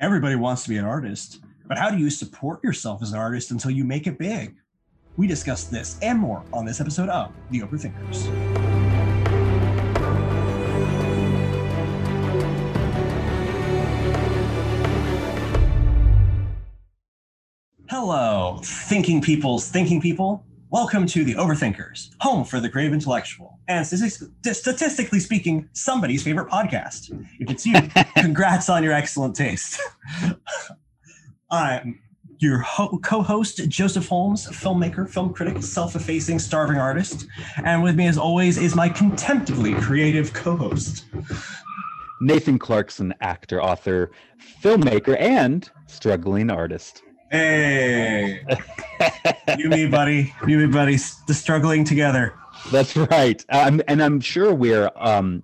Everybody wants to be an artist, but how do you support yourself as an artist until you make it big? We discuss this and more on this episode of The Overthinkers. Hello, thinking people's thinking people. Welcome to the Overthinkers, home for the grave intellectual, and statistically speaking, somebody's favorite podcast. If it's you, congrats on your excellent taste. I'm your ho- co-host Joseph Holmes, filmmaker, film critic, self-effacing, starving artist, and with me, as always, is my contemptibly creative co-host Nathan Clarkson, actor, author, filmmaker, and struggling artist. Hey, you me, buddy. You me, buddy. The struggling together. That's right. Um, and I'm sure we're um,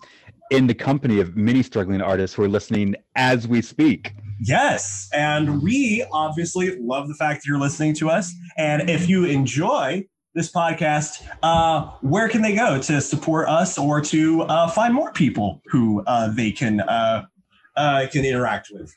in the company of many struggling artists who are listening as we speak. Yes. And we obviously love the fact that you're listening to us. And if you enjoy this podcast, uh, where can they go to support us or to uh, find more people who uh, they can uh, uh, can interact with?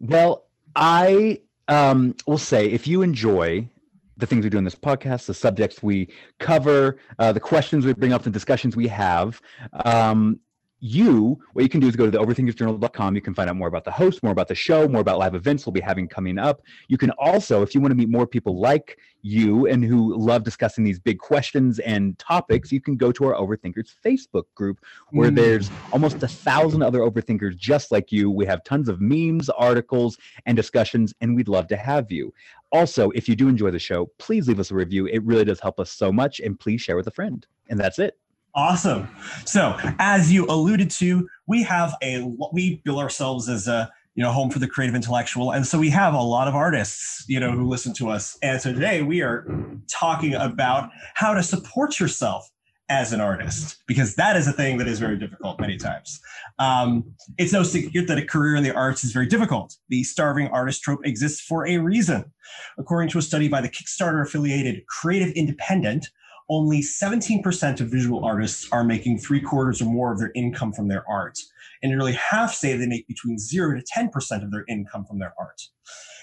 Well, I um, we'll say if you enjoy the things we do in this podcast, the subjects we cover, uh, the questions we bring up, the discussions we have, um, you, what you can do is go to the overthinkersjournal.com. You can find out more about the host, more about the show, more about live events we'll be having coming up. You can also, if you want to meet more people like you and who love discussing these big questions and topics, you can go to our Overthinkers Facebook group where mm. there's almost a thousand other overthinkers just like you. We have tons of memes, articles, and discussions, and we'd love to have you. Also, if you do enjoy the show, please leave us a review. It really does help us so much, and please share with a friend. And that's it. Awesome. So, as you alluded to, we have a we bill ourselves as a you know home for the creative intellectual, and so we have a lot of artists you know who listen to us. And so today we are talking about how to support yourself as an artist because that is a thing that is very difficult many times. Um, it's no secret that a career in the arts is very difficult. The starving artist trope exists for a reason. According to a study by the Kickstarter affiliated Creative Independent, only 17% of visual artists are making three quarters or more of their income from their art. And nearly half say they make between 0 to 10% of their income from their art.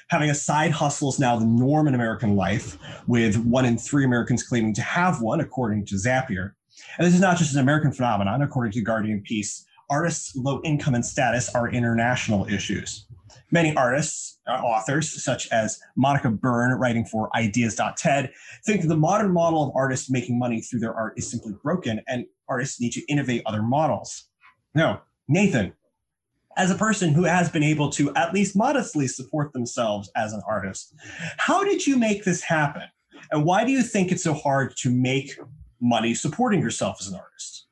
Having a side hustle is now the norm in American life, with one in three Americans claiming to have one, according to Zapier. And this is not just an American phenomenon, according to Guardian piece. Artists' low income and status are international issues. Many artists, uh, authors, such as Monica Byrne, writing for Ideas.TED, think that the modern model of artists making money through their art is simply broken and artists need to innovate other models. No, Nathan, as a person who has been able to at least modestly support themselves as an artist, how did you make this happen? And why do you think it's so hard to make money supporting yourself as an artist?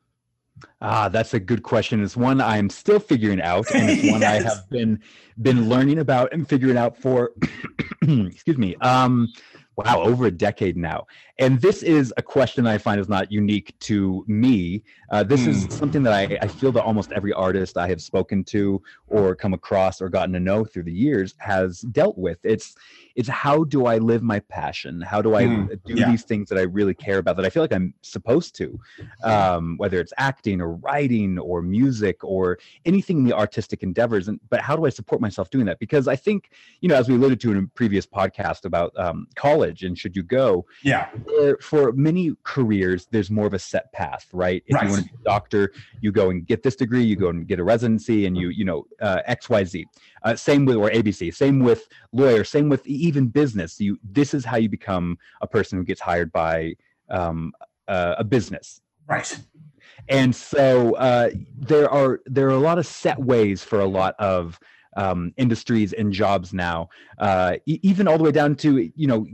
Ah, that's a good question. It's one I'm still figuring out, and it's one yes. I have been been learning about and figuring out for excuse me. Um, wow, over a decade now. And this is a question I find is not unique to me. Uh, this mm. is hmm. something that I, I feel that almost every artist I have spoken to or come across or gotten to know through the years has dealt with. It's it's how do I live my passion? How do I mm, do yeah. these things that I really care about that I feel like I'm supposed to? Um, whether it's acting or writing or music or anything in the artistic endeavors. And but how do I support myself doing that? Because I think you know, as we alluded to in a previous podcast about um, college and should you go? Yeah. For many careers, there's more of a set path, right? If right. you want to be a doctor, you go and get this degree, you go and get a residency, and you you know uh, X Y Z. Uh, same with or ABC. Same with lawyer. Same with even business. You this is how you become a person who gets hired by um, uh, a business. Right. And so uh, there are there are a lot of set ways for a lot of um, industries and jobs now, uh, e- even all the way down to you know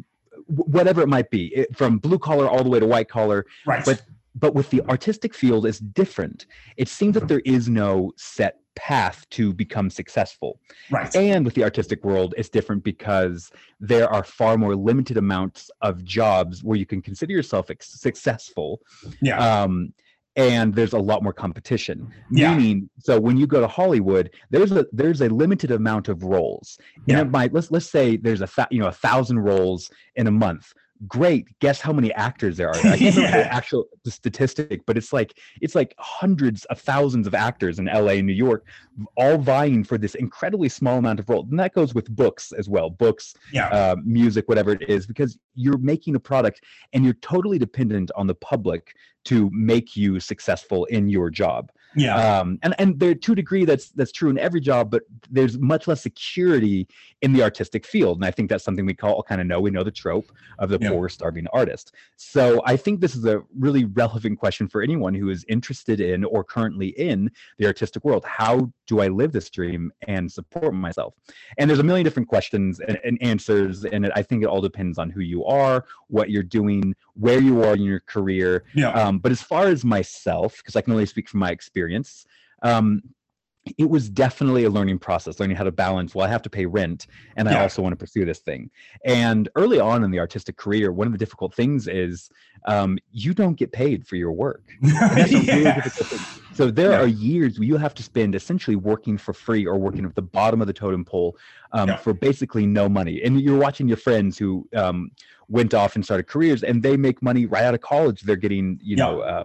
whatever it might be, it, from blue collar all the way to white collar. Right. But but with the artistic field, it's different. It seems that there is no set path to become successful. Right. And with the artistic world, it's different because there are far more limited amounts of jobs where you can consider yourself successful. Yeah. Um, and there's a lot more competition. Yeah. Meaning, so when you go to Hollywood, there's a there's a limited amount of roles. And yeah. it might let's let's say there's a you know a thousand roles in a month great guess how many actors there are i can't remember Yeah. the actual the statistic but it's like it's like hundreds of thousands of actors in la and new york all vying for this incredibly small amount of role and that goes with books as well books Yeah. uh, music whatever it is because you're making a product and you're totally dependent on the public to make you successful in your job yeah. um, and and there to a degree that's that's true in every job, but there's much less security in the artistic field, and I think that's something we call kind of know. We know the trope of the Yeah. poor starving artist. So I think this is a really relevant question for anyone who is interested in or currently in the artistic world. How do I live this dream and support myself? And there's a million different questions and, and answers, and it, I think it all depends on who you are, what you're doing, where you are in your career, yeah. um, but as far as myself, because I can only speak from my experience, um, it was definitely a learning process, learning how to balance. Well, I have to pay rent, and I also want to pursue this thing. And early on in the artistic career, one of the difficult things is um, you don't get paid for your work. A really. So there Yeah. are years where you have to spend essentially working for free or working at the bottom of the totem pole um, Yeah. for basically no money. And you're watching your friends who um, went off and started careers, and they make money right out of college. They're getting, you Yeah. know, uh,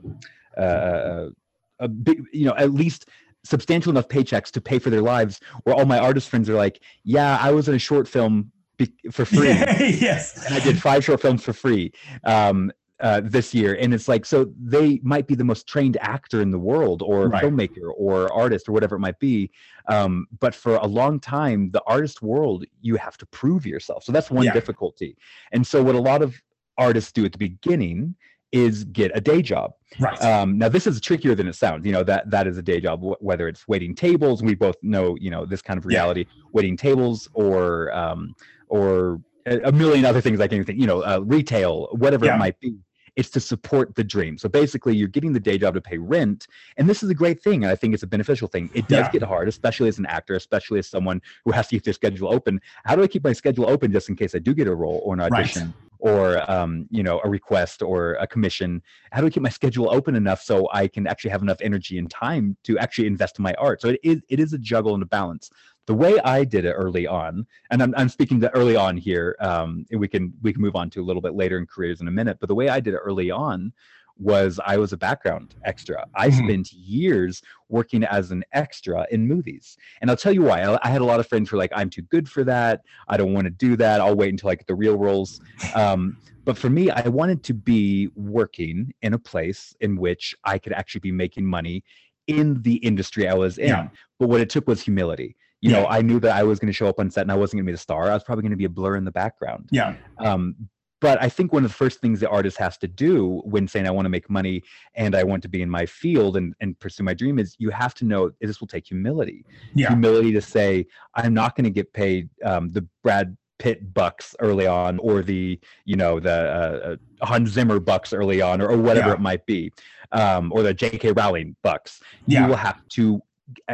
uh, a big, you know, at least substantial enough paychecks to pay for their lives. Where all my artist friends are like, "Yeah, I was in a short film be- for free." yes. and I did five short films for free um, uh, this year. And it's like, so they might be the most trained actor in the world, or Right. filmmaker, or artist, or whatever it might be. Um, but for a long time, the artist world, you have to prove yourself. So that's one Yeah. difficulty. And so, what a lot of artists do at the beginning is get a day job. Right. Um, now this is trickier than it sounds. You know that that is a day job, wh- whether it's waiting tables. We both know, you know, this kind of Yeah. reality, waiting tables, or um, or a, million other things like anything, you know, uh, retail, whatever Yeah. it might be. It's to support the dream. So basically, you're getting the day job to pay rent, and this is a great thing. And I think it's a beneficial thing. It does Yeah. get hard, especially as an actor, especially as someone who has to keep their schedule open. How do I keep my schedule open just in case I do get a role or an Right. audition? or um, you know a request or a commission how do i keep my schedule open enough so i can actually have enough energy and time to actually invest in my art so it is it is a juggle and a balance the way i did it early on and i'm, I'm speaking to early on here um, and we can we can move on to a little bit later in careers in a minute but the way i did it early on was i was a background extra. I Mhm. spent years working as an extra in movies. And i'll tell you why. I, I had a lot of friends who were like i'm too good for that. I don't want to do that. I'll wait until i get the real roles. Um, but for me i wanted to be working in a place in which i could actually be making money in the industry i was in. Yeah. but what it took was humility you know i knew that i was going to show up on set and i wasn't going to be the star i was probably going to be a blur in the background Yeah. um, but I think one of the first things the artist has to do when saying I want to make money and I want to be in my field and, and pursue my dream is you have to know this will take humility. Yeah. Humility to say, I'm not going to get paid um, the Brad Pitt bucks early on or the, you know, the uh, uh, Hans Zimmer bucks early on or, or whatever Yeah. it might be. Um, or the J.K. Rowling bucks. Yeah. You will have to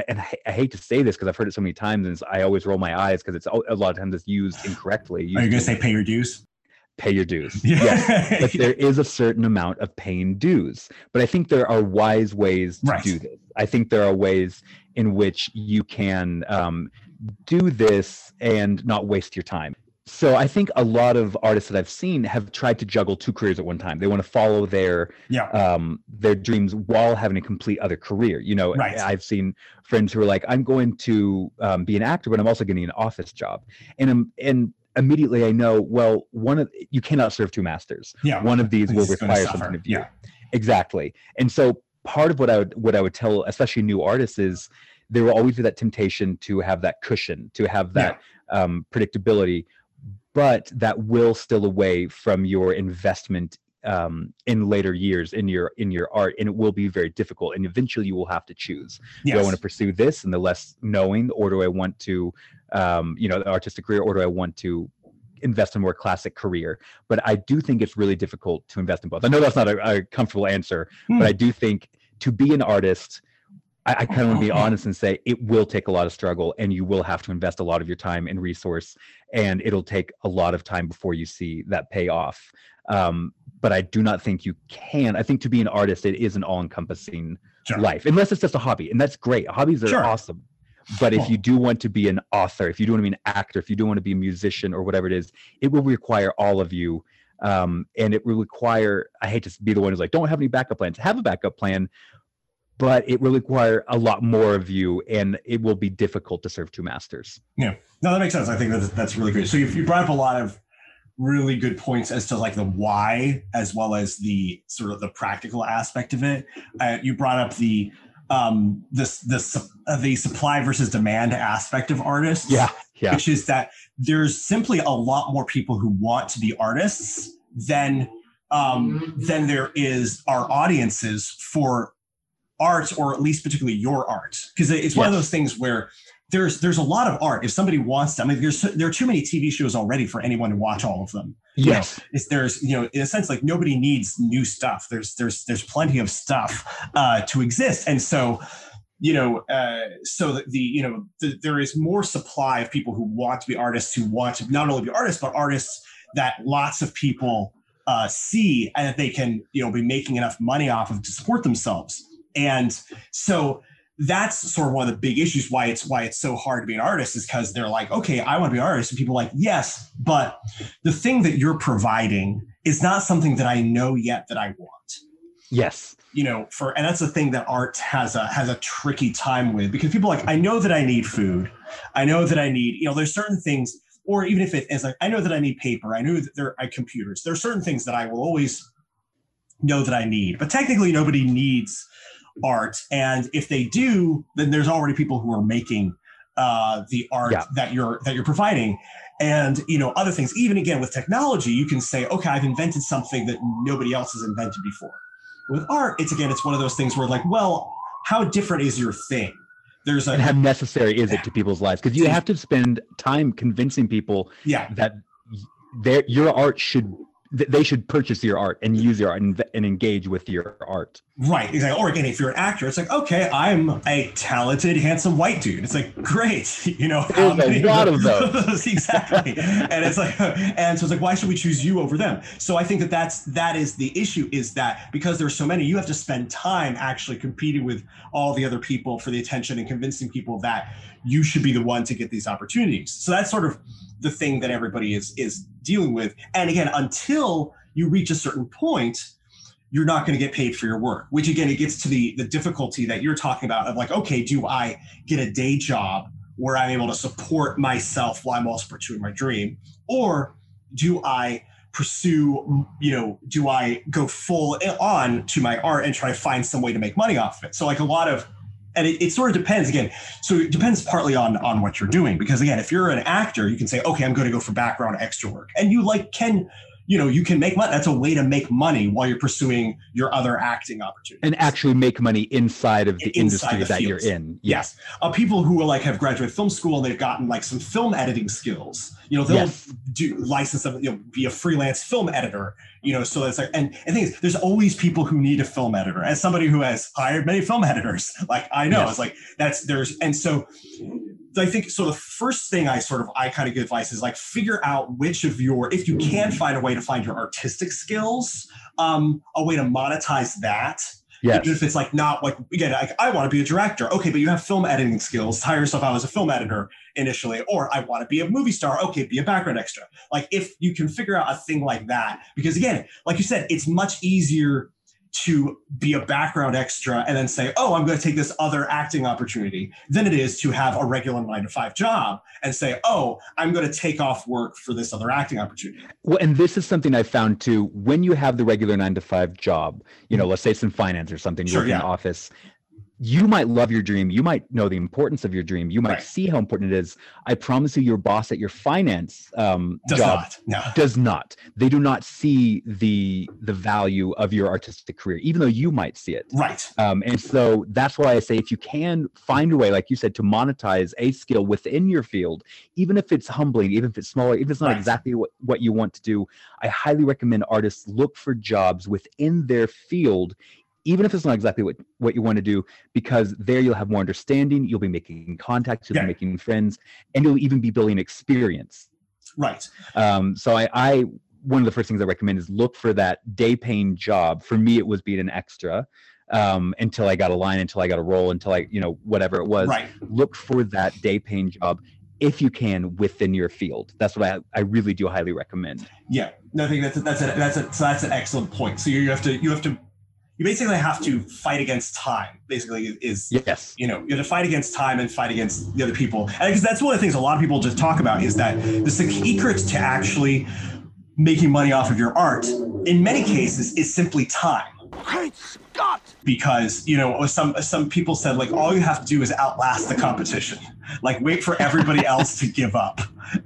and I, hate to say this because I've heard it so many times, and I always roll my eyes because it's a lot of times it's used incorrectly. Are you gonna say pay your dues? pay your dues. Yes, but there is a certain amount of paying dues. But I think there are wise ways to Right. do this. I think there are ways in which you can um, do this and not waste your time. So I think a lot of artists that I've seen have tried to juggle two careers at one time. They want to follow their yeah. um, their dreams while having a complete other career. You know, Right. I've seen friends who are like, I'm going to um, be an actor, but I'm also getting an office job, and um, and immediately I know, well, one of you cannot serve two masters. Yeah. One of these will require something of you. Yeah. Exactly, and so part of what I would what I would tell, especially new artists, is there will always be that temptation to have that cushion, to have that um, predictability, but that will still away from your investment um, in later years in your in your art, and it will be very difficult. And eventually, you will have to choose: do I want to pursue this and the less knowing, or do I want to, um, you know, the artistic career, or do I want to invest in more classic career? But I do think it's really difficult to invest in both. I know that's not a, a comfortable answer, Hmm. but I do think to be an artist. I, I kind of want to be honest and say it will take a lot of struggle and you will have to invest a lot of your time and resource and it'll take a lot of time before you see that pay off um, but i do not think you can i think to be an artist it is an all-encompassing Sure. life unless it's just a hobby and that's great. Hobbies are Sure. awesome. But if you do want to be an author if you do want to be an actor if you do want to be a musician or whatever it is it will require all of you um, and it will require i hate to be the one who's like don't have any backup plans. Have a backup plan but it will require a lot more of you and it will be difficult to serve two masters. Yeah. No that makes sense. I think that that's really great. So you, you brought up a lot of really good points as to like the why as well as the sort of the practical aspect of it. Uh, you brought up the um this this uh, the supply versus demand aspect of artists yeah yeah. which is that there's simply a lot more people who want to be artists than um than there is our audiences for art or at least particularly your art. Because it's one yes. of those things where there's there's a lot of art. If somebody wants to i mean there's there are too many tv shows already for anyone to watch all of them. Yes you know, there's you know in a sense like nobody needs new stuff. There's there's there's plenty of stuff uh to exist. And so you know uh so the, the you know the, there is more supply of people who want to be artists who want to not only be artists but artists that lots of people uh see and that they can you know be making enough money off of to support themselves and so that's sort of one of the big issues why it's why it's so hard to be an artist is because they're like, okay, I want to be an artist. And people are like, yes, but the thing that you're providing is not something that I know yet that I want. Yes. You know, for and that's the thing that art has a has a tricky time with because people like, I know that I need food. I know that I need, you know, there's certain things, or even if it is like, I know that I need paper, I know that there are computers. There are certain things that I will always know that I need, but technically nobody needs art. And if they do, then there's already people who are making uh, the art yeah. that you're that you're providing. And you know other things. Even again with technology, you can say, okay, I've invented something that nobody else has invented before. With art, it's again, it's one of those things where like, well, how different is your thing? There's a, and how necessary is it to people's lives? Because you have to spend time convincing people yeah. that their your art should they should purchase your art and use your art and, and, engage with your art. Right, exactly. Or again, if you're an actor, it's like, okay, I'm a talented, handsome white dude. It's like, great, you know. There's a um, lot of those. exactly, and it's like, and so it's like, why should we choose you over them? So I think that that's that is the issue is that because there's so many, you have to spend time actually competing with all the other people for the attention and convincing people that you should be the one to get these opportunities. So that's sort of the thing that everybody is is dealing with. And again, until you reach a certain point, you're not going to get paid for your work. Which again, it gets to the the difficulty that you're talking about of like, okay, do I get a day job where I'm able to support myself while I'm also pursuing my dream, or do I pursue you know do i go full on to my art and try to find some way to make money off of it so like a lot of and it, it, sort of depends again so it depends partly on on what you're doing because again if you're an actor you can say okay i'm going to go for background extra work. And you like can you know you can make money. That's a way to make money while you're pursuing your other acting opportunities. And actually make money inside of the inside industry the that you're in. Yes, yes. Uh, people who are like have graduated film school and they've gotten like some film editing skills. You know they'll yes. do license them you know be a freelance film editor you know so it's like and and things there's always people who need a film editor. As somebody who has hired many film editors like i know. Yes. it's like that's there's and so I think so. The first thing I sort of I kind of give advice is like figure out which of your if you can find a way to find your artistic skills, um, a way to monetize that. Yes. Even if it's like not like again, like I want to be a director. Okay, but you have film editing skills. Hire yourself out as a film editor initially. Or I want to be a movie star. Okay, be a background extra. Like if you can figure out a thing like that, because again, like you said, it's much easier to be a background extra and then say, oh, I'm going to take this other acting opportunity than it is to have a regular nine to five job and say, oh, I'm going to take off work for this other acting opportunity. Well, and this is something I found too. When you have the regular nine to five job, you know, mm-hmm. let's say it's in finance or something, sure, you're yeah. in office, you might love your dream you might know the importance of your dream you might right. see how important it is i promise you your boss at your finance um, does job not. No. does not they do not see the the value of your artistic career even though you might see it right um, and so that's why i say if you can find a way like you said to monetize a skill within your field even if it's humbling even if it's smaller even if it's not right. exactly what, what you want to do i highly recommend artists look for jobs within their field even if it's not exactly what, what you want to do, because there you'll have more understanding, you'll be making contacts, you'll yeah. be making friends, and you'll even be building experience. Right. Um, so I, I, one of the first things I recommend is look for that day paying job. For me, it was being an extra um, until I got a line, until I got a role, until I, you know, whatever it was. Right. Look for that day paying job if you can within your field. That's what I, I really do highly recommend. Yeah, no, I think that's a, that's a, that's a, so that's an excellent point. So you have to you have to you basically have to fight against time. Basically, is yes, you know, you have to fight against time and fight against the other people. And because that's one of the things a lot of people just talk about is that the secret to actually making money off of your art, in many cases, is simply time. Great Scott! Because you know, some some people said like all you have to do is outlast the competition, like wait for everybody else to give up,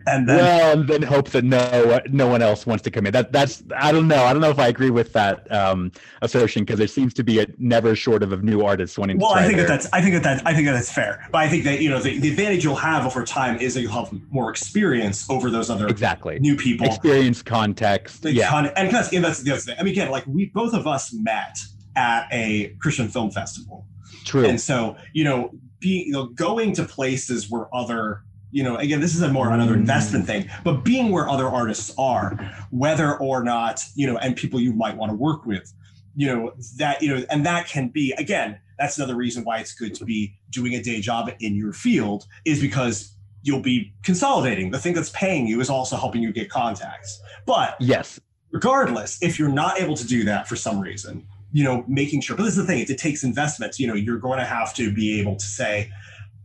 and then well, and then hope that no no one else wants to come in. That that's I don't know. I don't know if I agree with that um, assertion because there seems to be a never short of of new artists wanting. Well, to I think their... that that's I think that that's I think that that's fair. But I think that you know the, the advantage you'll have over time is that you'll have more experience over those other exactly new people, experience, context, the yeah, con- and that's and that's the other thing. I mean, again, like we both of us met at a Christian film festival. True. And so, you know, being you know, going to places where other, you know, again, this is a more another investment mm. thing, but being where other artists are, whether or not, you know, and people you might want to work with, you know, that, you know, and that can be again, that's another reason why it's good to be doing a day job in your field is because you'll be consolidating. The thing that's paying you is also helping you get contacts. But yes, regardless, if you're not able to do that for some reason, you know, making sure, but this is the thing, it, it takes investments. You know, you're going to have to be able to say,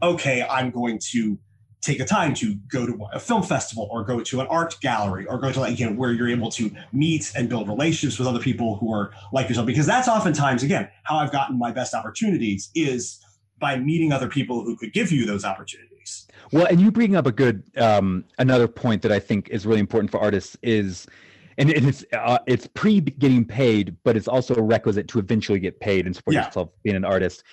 okay, I'm going to take a time to go to a film festival or go to an art gallery or go to like you know where you're able to meet and build relationships with other people who are like yourself because that's oftentimes again how I've gotten my best opportunities is by meeting other people who could give you those opportunities. Well, and you bring up a good um, another point that I think is really important for artists is and it's uh, it's pre getting paid, but it's also a requisite to eventually get paid and support Yeah. yourself being an artist,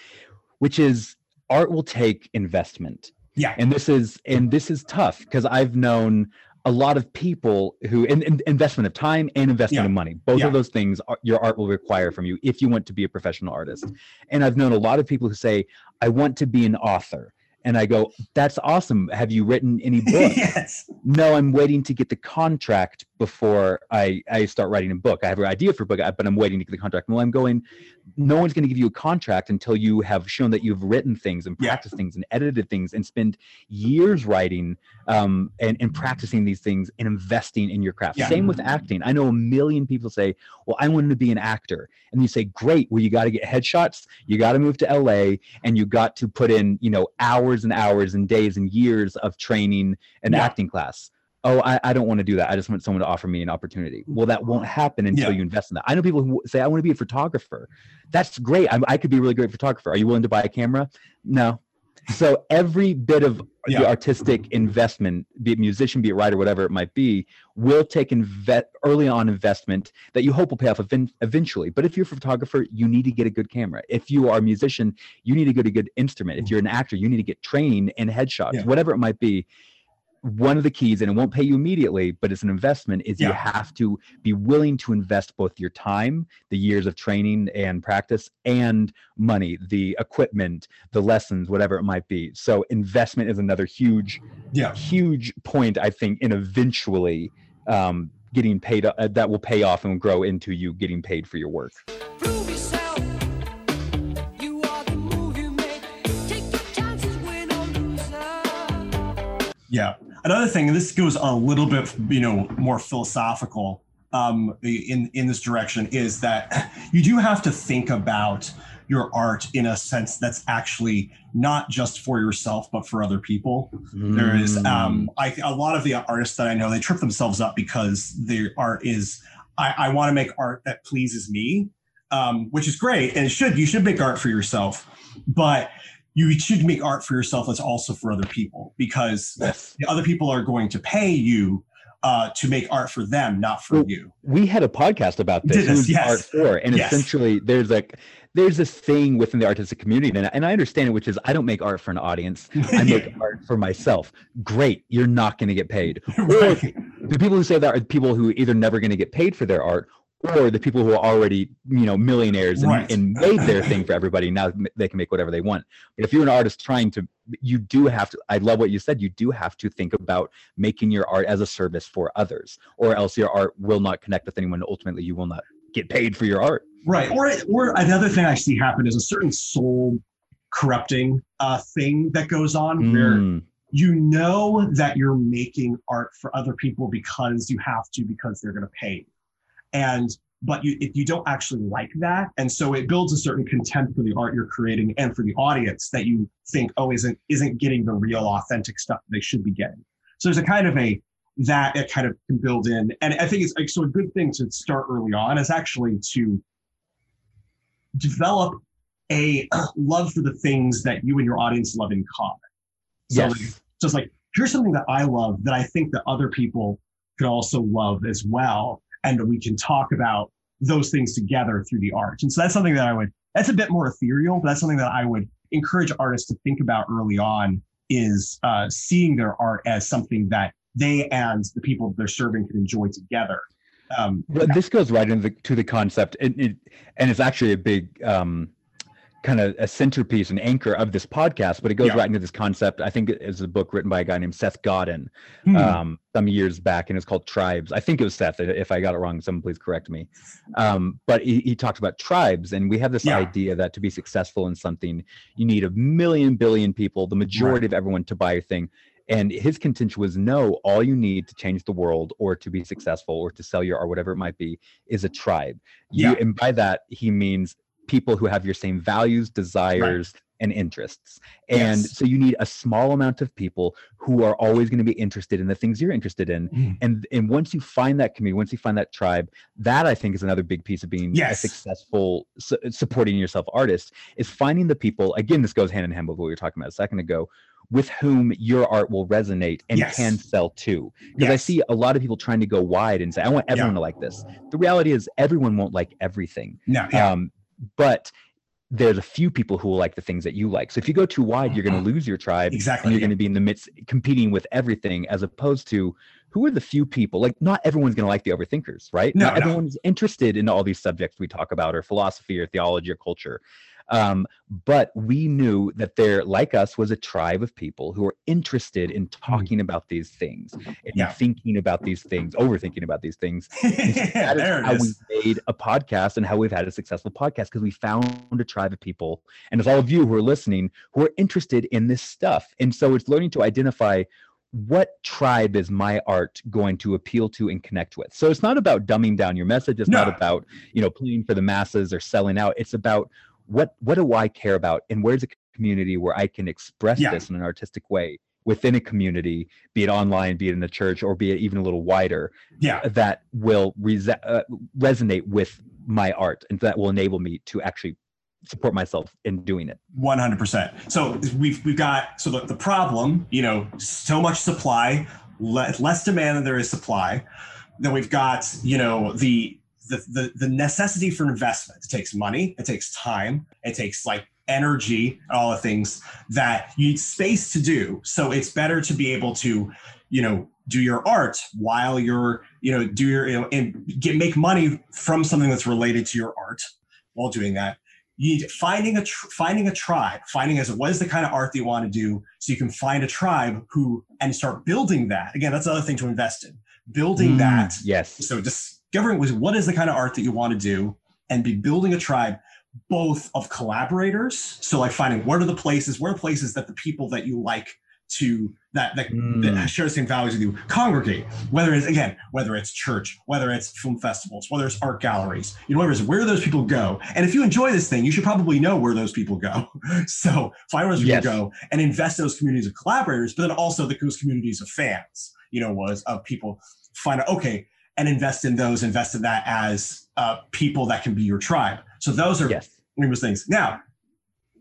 which is art will take investment. Yeah. And this is and this is tough because I've known a lot of people who in, in- investment of time and investment Yeah. of money. Both Yeah. of those things are, your art will require from you if you want to be a professional artist. And I've known a lot of people who say, "I want to be an author." And I go, "That's awesome. Have you written any books?" yes. no i'm waiting to get the contract before i i start writing a book i have an idea for a book but i'm waiting to get the contract well i'm going no one's going to give you a contract until you have shown that you've written things and Yeah. practiced things and edited things and spend years writing um, and, and practicing these things and investing in your craft Yeah. same with acting i know a million people say well i want to be an actor and you say great well you got to get headshots you got to move to la and you got to put in you know hours and hours and days and years of training an Yeah. acting class. Oh, I, I don't want to do that. I just want someone to offer me an opportunity. Well, that won't happen until Yeah. you invest in that. I know people who say, I want to be a photographer. That's great. I, I could be a really great photographer. Are you willing to buy a camera? No. So every bit of Yeah. the artistic investment, be it musician, be it writer, whatever it might be, will take inve- early on investment that you hope will pay off event- eventually. But if you're a photographer, you need to get a good camera. If you are a musician, you need to get a good instrument. If mm. you're an actor, you need to get trained in headshots, Yeah. whatever it might be. One of the keys, and it won't pay you immediately, but it's an investment, is you have to be willing to invest both your time, the years of training and practice, and money, the equipment, the lessons, whatever it might be. So investment is another huge, Yeah. huge point, I think, in eventually um, getting paid uh, that will pay off and grow into you getting paid for your work. Yeah. Another thing, and this goes a little bit, you know, more philosophical um, in in this direction, is that you do have to think about your art in a sense that's actually not just for yourself but for other people. There is Mm. um, I, a lot of the artists that I know they trip themselves up because their art is I, I want to make art that pleases me, um, which is great and it should you should make art for yourself, but you should make art for yourself that's also for other people because Yes. the other people are going to pay you uh, to make art for them, not for Well, you. we had a podcast about this. this, Who's yes. art for? And Yes. essentially, there's like there's this thing within the artistic community, and, and I understand it, which is I don't make art for an audience. I make art for myself. Great, you're not going to get paid. Right. The people who say that are people who are either never going to get paid for their art, or the people who are already you know millionaires and, Right. and made their thing for everybody. Now they can make whatever they want. But if you're an artist trying to, you do have to. I love what you said. You do have to think about making your art as a service for others, or else your art will not connect with anyone. Ultimately, you will not get paid for your art. Right. Or or another thing I see happen is a certain soul corrupting uh, thing that goes on where Mm, you know that you're making art for other people because you have to because they're going to pay. And but you if you don't actually like that and so it builds a certain contempt for the art you're creating and for the audience that you think oh isn't isn't getting the real authentic stuff they should be getting. So there's a kind of a that it kind of can build in. And i think it's like so a good thing to start early on is actually to develop a uh, love for the things that you and your audience love in common. So Yes. like, so it's like here's something that i love that i think that other people could also love as well and we can talk about those things together through the art. And so that's something that i would that's a bit more ethereal but that's something that i would encourage artists to think about early on is uh, seeing their art as something that they and the people they're serving can enjoy together. Um, But this goes right into the, to the concept, and it, and it's actually a big um, kind of a centerpiece and anchor of this podcast. But it goes Yeah. right into this concept. I think it is a book written by a guy named Seth Godin hmm, um, some years back, and it's called Tribes. I think it was Seth. If I got it wrong, someone please correct me. Um, but he, he talks about tribes, and we have this Yeah. idea that to be successful in something, you need a million billion people, the majority of everyone, to buy your thing. And his contention was no, all you need to change the world or to be successful or to sell your or whatever it might be, is a tribe. You, Yeah. And by that, he means people who have your same values, desires, and interests. And Yes. so you need a small amount of people who are always going to be interested in the things you're interested in. Mhm. And and once you find that community, once you find that tribe, that I think is another big piece of being Yes. a successful su- supporting yourself artist is finding the people. Again, this goes hand in hand with what we were talking about a second ago, with whom your art will resonate and Yes. can sell to. Because I see a lot of people trying to go wide and say, I want everyone to like this. The reality is everyone won't like everything. no yeah Um, but there's a few people who will like the things that you like. So if you go too wide, you're going to mm-hmm. lose your tribe and exactly you're yeah. going to be in the midst competing with everything as opposed to who are the few people like not everyone's going to like the overthinkers right No, not no. everyone's interested in all these subjects we talk about or philosophy or theology or culture um, but we knew that there like us was a tribe of people who were interested in talking about these things and Hmm. Yeah. thinking about these things overthinking about these things. That is how is. we made a podcast and how we've had a successful podcast because we found a tribe of people and it's all of you who are listening who are interested in this stuff. And so it's learning to identify what tribe is my art going to appeal to and connect with. So it's not about dumbing down your message. It's not about you know playing for the masses or selling out. It's about what what do i care about and where's a community where i can express Yeah. this in an artistic way within a community be it online be it in the church or be it even a little wider yeah that will uh, resonate with my art and that will enable me to actually support myself in doing it. 100%. So we've we've got so the, the problem, you know, so much supply, le- less demand than there is supply. Then we've got, you know, the the the, the necessity for investment. It takes money, it takes time, it takes like energy, all the things that you need space to do. So it's better to be able to, you know, do your art while you're, you know, do your, you know, and get make money from something that's related to your art while doing that you need finding a tr- finding a tribe finding as what is the kind of art that you want to do so you can find a tribe who and start building that again that's another thing to invest in building that Mm, Yes. so discovering was what is the kind of art that you want to do and be building a tribe both of collaborators. So like finding what are the places where are places that the people that you like to that that, that Mm. share the same values with you congregate. Whether it's again whether it's church whether it's film festivals whether it's art galleries you know whatever it is, where those people go? And if you enjoy this thing you should probably know where those people go. So find where those people go and invest in those communities of collaborators but then also the those communities of fans you know was of people. Find out okay and invest in those invest in that as uh, people that can be your tribe so those are Yes. numerous things. Now,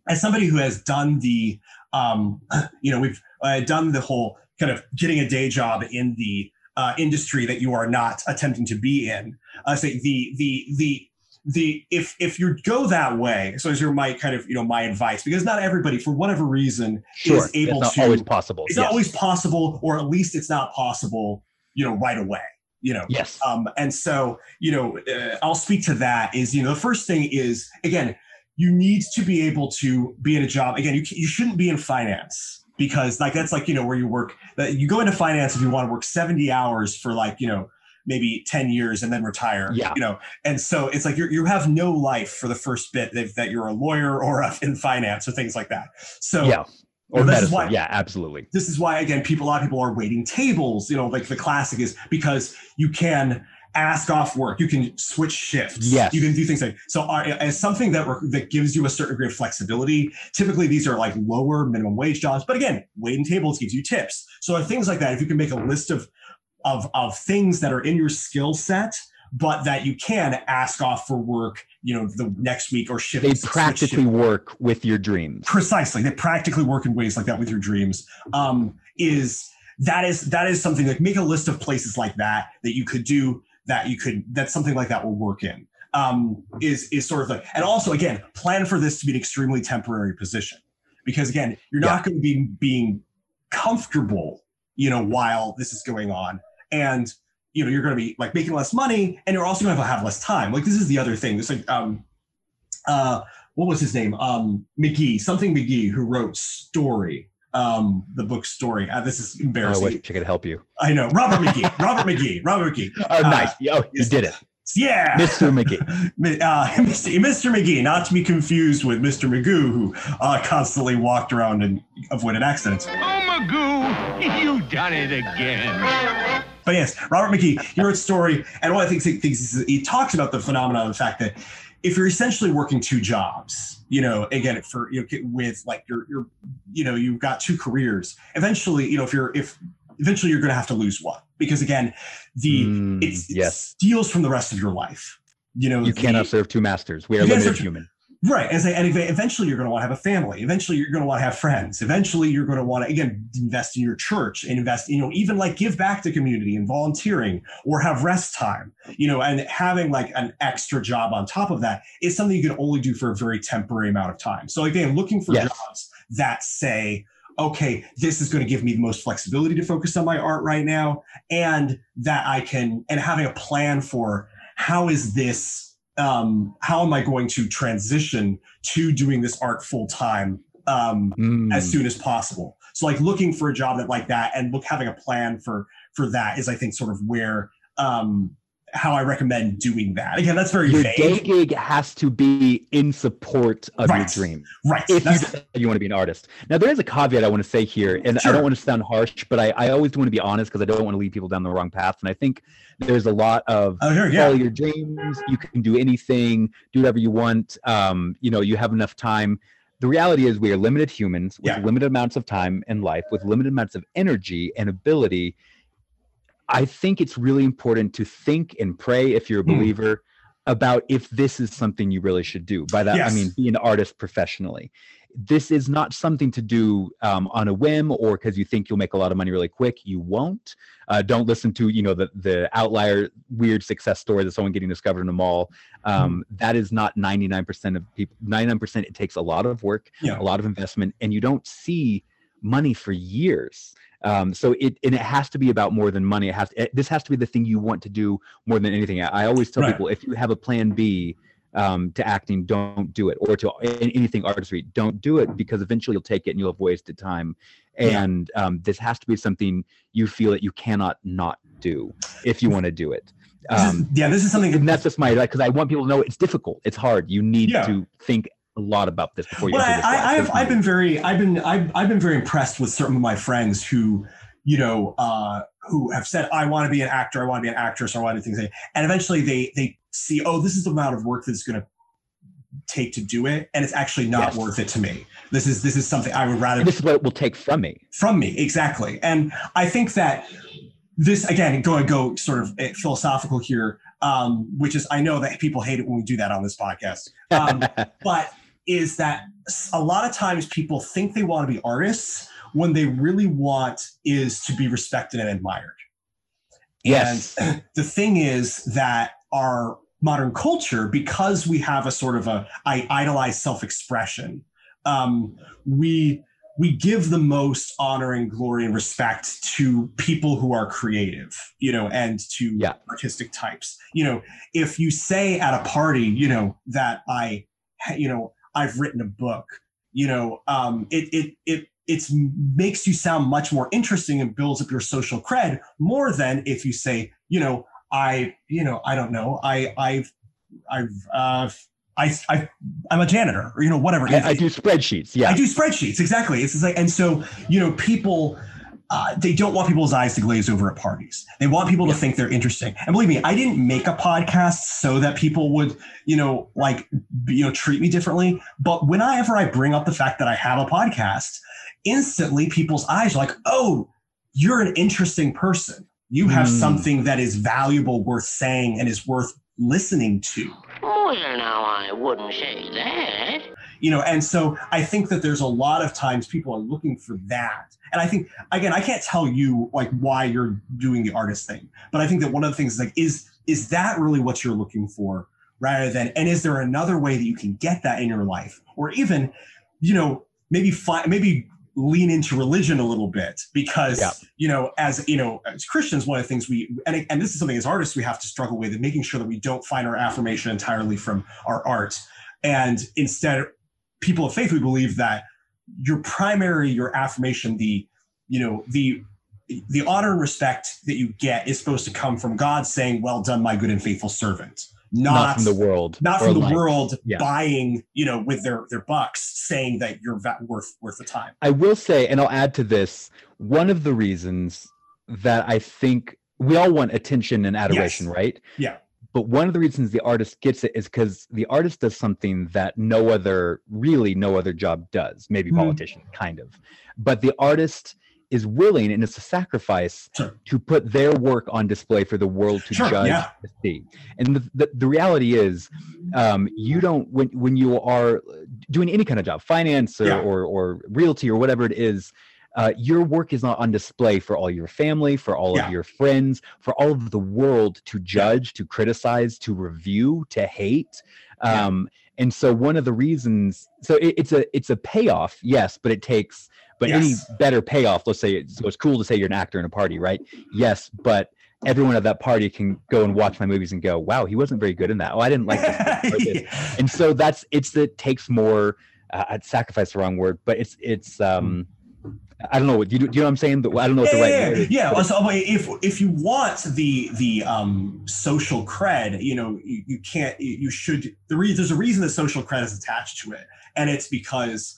as somebody who has done the, um, you know, we've uh, done the whole kind of getting a day job in the uh, industry that you are not attempting to be in. I say the the the the if if you go that way, so as your my kind of you know my advice because not everybody for whatever reason Sure. is able it's not to always possible. it's yes. not always possible or at least it's not possible you know right away you know Yes. um, and so, you know, uh, I'll speak to that. Is you know, the first thing is again, you need to be able to be in a job. Again, you you shouldn't be in finance because like that's like you know where you work. That you go into finance if you want to work seventy hours for like you know maybe 10 years and then retire Yeah. you know and so it's like you you have no life for the first bit that, that you're a lawyer or in finance or things like that so yeah. Or this is medicine. why- yeah, absolutely. this is why again people a lot of people are waiting tables you know like the classic is because you can ask off work you can switch shifts Yes. you can do things like so are, as something that re- that gives you a certain degree of flexibility typically these are like lower minimum wage jobs but again waiting tables gives you tips so things like that if you can make a list of of of things that are in your skill set but that you can ask off for work you know the next week or shift They practically shift. work with your dreams. precisely. They practically work in ways like that with your dreams. Um is that is that is something like make a list of places like that that you could do that you could that something like that will work in. Um is is sort of like and also again plan for this to be an extremely temporary position. Because again you're not going to be being comfortable you know while this is going on. And you know you're going to be like making less money and you're also going to have less time like this is the other thing this like um uh what was his name? Um, McKee, something McKee, who wrote Story, um, the book Story. Uh, this is Oh, I embarrassing. wish I could help you. I know Robert McKee. Robert McKee. Robert McKee. Oh, Uh, nice. Oh, you did it. Yeah, Mr. McKee. Uh, Mr. Mr. McKee, not to be confused with Mr. Magoo, who uh, constantly walked around and avoided accidents. Oh, Magoo, you done it again. But yes, Robert McKee, he wrote story, and one of the things, things he talks about the phenomenon of the fact that if you're essentially working two jobs, you know, again, for you know, with like your your, you know, you've got two careers. Eventually, you know, if you're if eventually you're going to have to lose one because again, the Mm, it's, it yes. steals from the rest of your life. You know, You the- cannot serve two masters. We are limited serve- human. Right. As I, and ev- eventually you're going to want to have a family. Eventually you're going to want to have friends. Eventually you're going to want to, again, invest in your church and invest, you know, even like give back to community and volunteering or have rest time, you know, and having like an extra job on top of that is something you can only do for a very temporary amount of time. So again, looking for Yes. jobs that say, okay, this is going to give me the most flexibility to focus on my art right now. And that I can, and having a plan for how is this um, how am I going to transition to doing this art full time um, Mm. as soon as possible? So like looking for a job that like that and look having a plan for for that is I think sort of where um, how I recommend doing that. Again, that's very Your vague. day gig has to be in support of your dream. right. if you That's- you want to be an artist. Now, there is a caveat I want to say here, and I don't want to sound harsh, but I, I always want to be honest because I don't want to lead people down the wrong path. And I think there's a lot of oh, sure, follow your dreams. You can do anything, do whatever you want. Um, you know, you have enough time. The reality is, we are limited humans with Yeah. limited amounts of time in life, with limited amounts of energy and ability. I think it's really important to think and pray if you're a Hmm. believer about if this is something you really should do. By that, Yes. I mean be an artist professionally. This is not something to do um, on a whim or because you think you'll make a lot of money really quick. You won't. Uh, don't listen to you know the the outlier weird success story of someone getting discovered in a mall. Um, that is not 99% of people. 99% it takes a lot of work, Yeah. a lot of investment, and you don't see money for years. Um, so it and it has to be about more than money. It has it, this has to be the thing you want to do more than anything. I, I always tell Right. people if you have a plan B um, to acting, don't do it, or to anything artistry, don't do it because eventually you'll take it and you'll have wasted time. Yeah. And um, this has to be something you feel that you cannot not do if you want to do it. This is- Um, yeah, this is something and that's just my like because I want people to know it's difficult. It's hard. You need Yeah. to think a lot about this before you well, this I. I, I've, I've been very, I've been, I've, I've been very impressed with some of my friends who, you know, uh, who have said, I want to be an actor, I want to be an actress, or I want to do things, like- and eventually they, they see, oh, this is the amount of work that's going to take to do it, and it's actually not Yes. worth it to me. This is, this is something I would rather And this is what it will take from me. from me exactly and i think that this again go go sort of eh, philosophical here um, which is i know that people hate it when we do that on this podcast um, but is that a lot of times people think they want to be artists when they really want is to be respected and admired yes. and the thing is that our modern culture, because we have a sort of a I idolize self-expression, um, we we give the most honor and glory and respect to people who are creative, you know, and to Yeah. artistic types. You know, if you say at a party, you know, that I, you know, I've written a book, you know, um, it it it it's makes you sound much more interesting and builds up your social cred more than if you say, you know, I, you know, I don't know, I, I've, I've, uh, I, I I'm a janitor or you know whatever. I, I do spreadsheets. Yeah. I do spreadsheets exactly. It's like, and so you know, people uh, they don't want people's eyes to glaze over at parties. They want people to think they're interesting. And believe me, I didn't make a podcast so that people would, you know, like you know, treat me differently. But whenever I bring up the fact that I have a podcast, instantly people's eyes are like, "Oh, you're an interesting person. You have Hmm. something that is valuable, worth saying, and is worth listening to." Well, now, I wouldn't say that. You know and so i think that there's a lot of times people are looking for that. And i think again i can't tell you like why you're doing the artist thing but i think that one of the things is like is is that really what you're looking for rather than and is there another way that you can get that in your life? Or even you know maybe find maybe lean into religion a little bit because Yeah. you know as you know as christians one of the things we and, and this is something as artists we have to struggle with and making sure that we don't find our affirmation entirely from our art. And instead people of faith we believe that your primary your affirmation the you know the the honor and respect that you get is supposed to come from god saying well done my good and faithful servant not, not from the world. not from the life. world Yeah. buying you know with their their bucks saying that you're worth worth the time I will say, and I'll add to this, one of the reasons that I think we all want attention and adoration, Yes. right? Yeah. But one of the reasons the artist gets it is because the artist does something that no other, really no other job does. Maybe Mhm. politician, kind of. But the artist is willing, and it's a sacrifice Sure. to put their work on display for the world to Sure, judge yeah. to see. And the, the, the reality is, um, you don't when when you are doing any kind of job, finance or Yeah. or, or realty or whatever it is. Uh, your work is not on display for all your family, for all Yeah. of your friends, for all of the world to judge, to criticize, to review, to hate. Yeah. Um, and so one of the reasons, so it, it's a it's a payoff, yes, but it takes, but any better payoff. Let's say, it's- so it's cool to say you're an actor in a party, right? Yes, but everyone at that party can go and watch my movies and go, wow, he wasn't very good in that. Oh, I didn't like this. and so that's it's that takes more. Uh, I'd sacrifice the wrong word, but it's it's um. I don't know what do you, do you know what I'm saying? I don't know what the right yeah, word yeah. yeah. So if if you want the the um, social cred, you know, you, you can't. You should. The re- there's a reason the social cred is attached to it, and it's because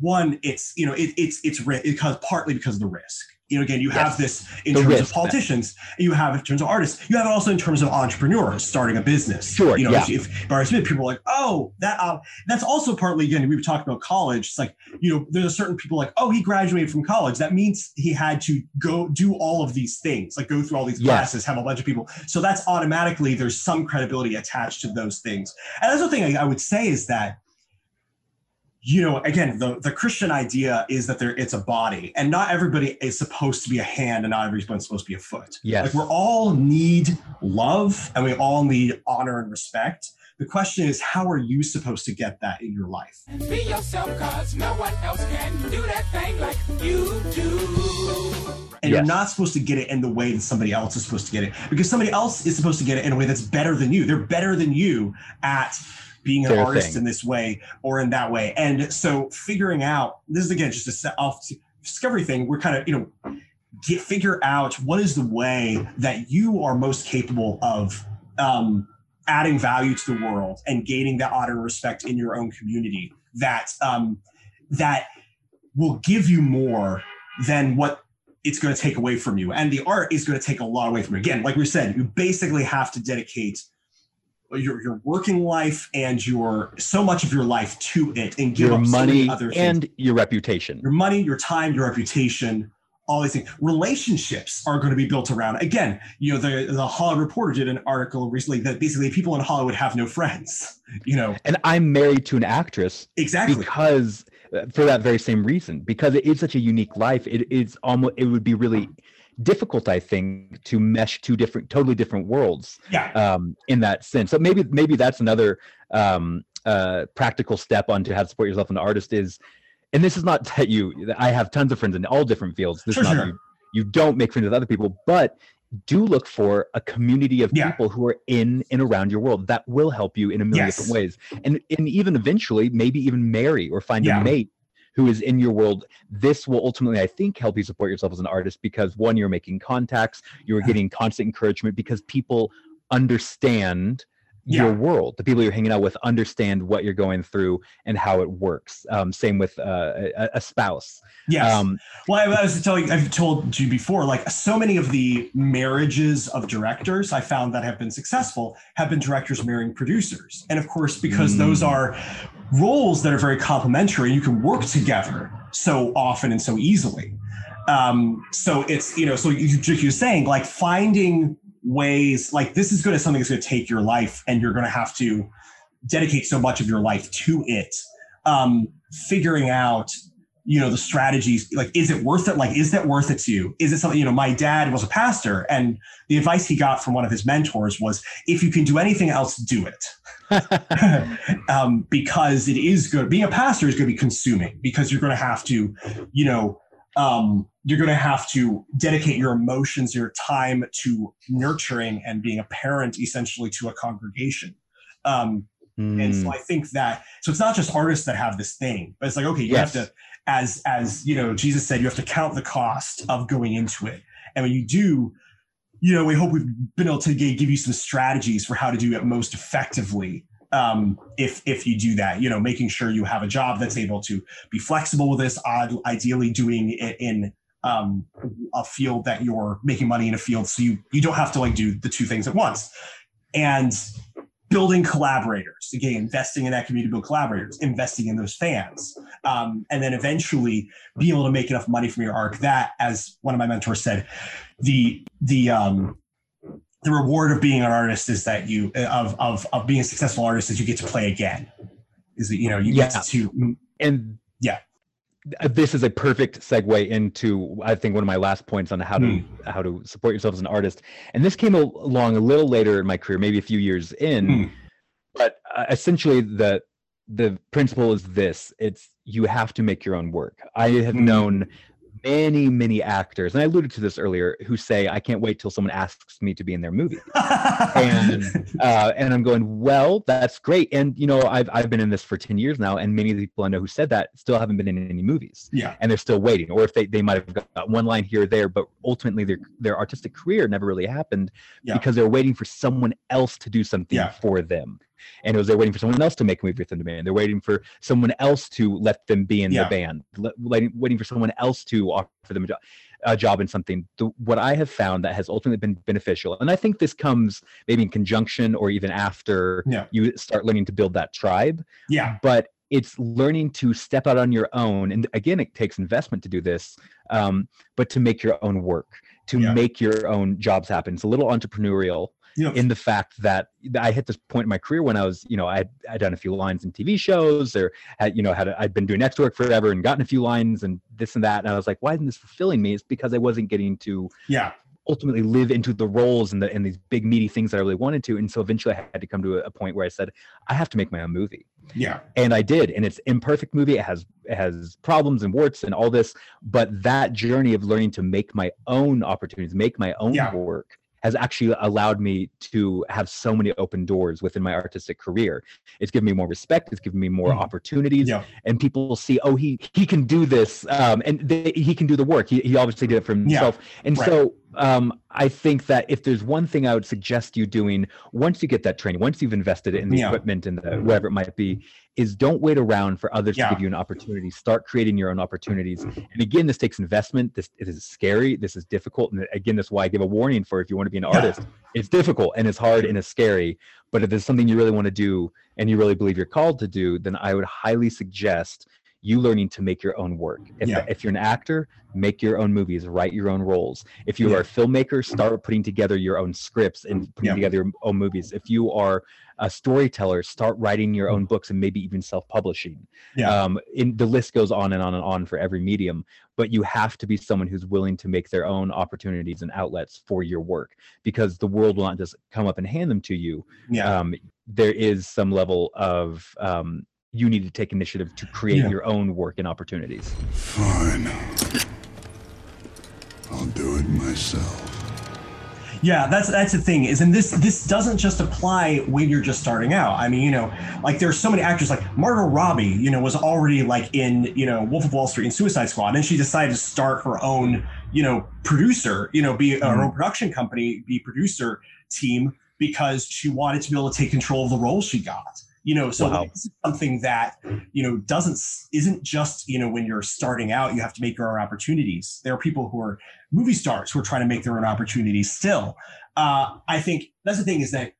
one, it's you know, it, it's it's because partly because of the risk. You know, again, you have this in The terms risk, of politicians, and you have it in terms of artists. You have it also in terms of entrepreneurs starting a business. Sure, You know, yeah. if, if Barry Smith, people are like, oh, that. Uh, that's also partly again. We were talking about college. It's like you know, there's a certain people like, oh, he graduated from college. That means he had to go do all of these things, like go through all these Yes. classes, have a bunch of people. So that's automatically there's some credibility attached to those things. And that's the thing I, I would say is that, you know, again, the, the Christian idea is that there it's a body, and not everybody is supposed to be a hand, and not everybody's supposed to be a foot. Yes. Like we all need love and we all need honor and respect. The question is, how are you supposed to get that in your life? Be yourself, cause no one else can do that thing like you do. And you're not supposed to get it in the way that somebody else is supposed to get it because somebody else is supposed to get it in a way that's better than you. They're better than you at being an artist thing. in this way or in that way. And so figuring out this is again just a self discovery thing. We're kind of, you know, get figure out what is the way that you are most capable of um, adding value to the world and gaining that honor and respect in your own community that um, that will give you more than what it's going to take away from you. And the art is going to take a lot away from you. Again, like we said, you basically have to dedicate your, your working life and your so much of your life to it and give your up so money other things and your reputation. your money, your time, your reputation, all these things. Relationships are going to be built around. Again, you know, the the Hollywood Reporter did an article recently that basically people in Hollywood have no friends. You know, And I'm married to an actress exactly. because uh, for that very same reason because it is such a unique life it is almost it would be really difficult i think to mesh two different totally different worlds Yeah. um in that sense so maybe maybe that's another um uh practical step onto how to support yourself as an artist is and this is not that you i have tons of friends in all different fields this Sure, is not sure. you, you don't make friends with other people but do look for a community of Yeah. people who are in and around your world that will help you in a million Yes. different ways and and even eventually maybe even marry or find Yeah. a mate who is in your world this will ultimately i think help you support yourself as an artist because one you're making contacts you're getting constant encouragement because people understand your world. The people you're hanging out with understand what you're going through and how it works. Um, same with uh, a, a spouse. Yes. Um, Well, I, I was telling, I've told you before, like so many of the marriages of directors I found that have been successful have been directors marrying producers. And of course, because Mm. those are roles that are very complementary, you can work together so often and so easily. Um, so it's, you know, so you, you're saying like finding ways, like this is going to something that's going to take your life and you're going to have to dedicate so much of your life to it. Um, figuring out you know the strategies like is it worth it? Like is that worth it to you? Is it something you know my dad was a pastor and the advice he got from one of his mentors was if you can do anything else do it. Um, because it is good being a pastor is going to be consuming because you're going to have to you know um, you're going to have to dedicate your emotions your time to nurturing and being a parent essentially to a congregation. Um, and so mm, I think that so it's not just artists that have this thing, but it's like okay, you Yes. have to as as you know Jesus said you have to count the cost of going into it, and when you do, you know we hope we've been able to give you some strategies for how to do it most effectively. Um, if if you do that, you know, making sure you have a job that's able to be flexible with this, ideally doing it in um, a field that you're making money in a field, so you you don't have to like do the two things at once, and building collaborators. Again investing in that community build collaborators. Investing in those fans um, and then eventually being able to make enough money from your arc that as one of my mentors said the the um the reward of being an artist is that you of of of being a successful artist is you get to play again is that you know you Yeah. get to and Yeah. this is a perfect segue into i think one of my last points on how to Hmm. how to support yourself as an artist and this came along a little later in my career maybe a few years in Hmm. but uh, essentially the the principle is this it's you have to make your own work i have Hmm. known many many actors and i alluded to this earlier who say i can't wait till someone asks me to be in their movie and uh, and I'm going, well, that's great. And you know, I've I've been in this for ten years now, and many of the people I know who said that still haven't been in any movies, yeah and they're still waiting. Or if they they might have got one line here or there, but ultimately their their artistic career never really happened Yeah. because they're waiting for someone else to do something Yeah. for them. And it was they're waiting for someone else to make a movie with them to be in. They're waiting for someone else to let them be in Yeah. the band. le- Waiting, for someone else to offer them a job a job in something. The, what I have found that has ultimately been beneficial, and I think this comes maybe in conjunction or even after Yeah. you start learning to build that tribe, yeah but it's learning to step out on your own. And again, it takes investment to do this, um, but to make your own work, to Yeah. make your own jobs happen. It's a little entrepreneurial in the fact that I hit this point in my career when I was, you know, I had I'd done a few lines in TV shows or had, you know, had a, I'd been doing extra work forever and gotten a few lines and this and that. And I was like, why isn't this fulfilling me? It's because I wasn't getting to yeah ultimately live into the roles and the and these big meaty things that I really wanted to. And so eventually I had to come to a, a point where I said, I have to make my own movie yeah and I did, and it's imperfect movie. It has it has problems and warts and all this, but that journey of learning to make my own opportunities, make my own Yeah. work, has actually allowed me to have so many open doors within my artistic career. It's given me more respect. It's given me more Mhm. opportunities, yeah and people will see, oh, he he can do this, um, and they, he can do the work. He he obviously did it for himself, and right. so um, I think that if there's one thing I would suggest you doing once you get that training, once you've invested in the Yeah. equipment and the, whatever it might be, is don't wait around for others Yeah. to give you an opportunity. Start creating your own opportunities. And again, this takes investment. This it is scary. This is difficult. And again, that's why I give a warning for if you want to be an Yeah. artist. It's difficult and it's hard and it's scary. But if there's something you really want to do and you really believe you're called to do, then I would highly suggest you learning to make your own work. If, Yeah. if you're an actor, make your own movies, write your own roles. If you Yeah. are a filmmaker, start putting together your own scripts and putting Yeah. together your own movies. If you are a storyteller, start writing your own books and maybe even self-publishing. Yeah. Um, in, the list goes on and on and on for every medium, but you have to be someone who's willing to make their own opportunities and outlets for your work because the world will not just come up and hand them to you. yeah Um, there is some level of um, you need to take initiative to create Yeah. your own work and opportunities. Fine. I'll do it myself. Yeah, that's that's the thing is, and this this doesn't just apply when you're just starting out. I mean, you know, like there's so many actors like Margot Robbie, you know, was already like in you know Wolf of Wall Street and Suicide Squad, and she decided to start her own you know producer, you know, be uh, her own production company, be producer team because she wanted to be able to take control of the role she got. You know, so Wow. something that you know doesn't isn't just you know when you're starting out you have to make your own opportunities. There are people who are movie stars who are trying to make their own opportunities still. Uh, I think that's the thing is that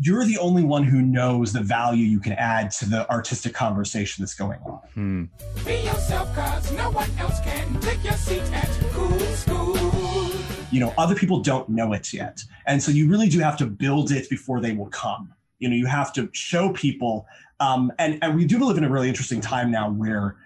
you're the only one who knows the value you can add to the artistic conversation that's going on. Hmm. Be yourself, cause no one else can take your seat at Cool School. you know other people don't know it yet and so you really do have to build it before they will come you know you have to show people um, and and we do live in a really interesting time now where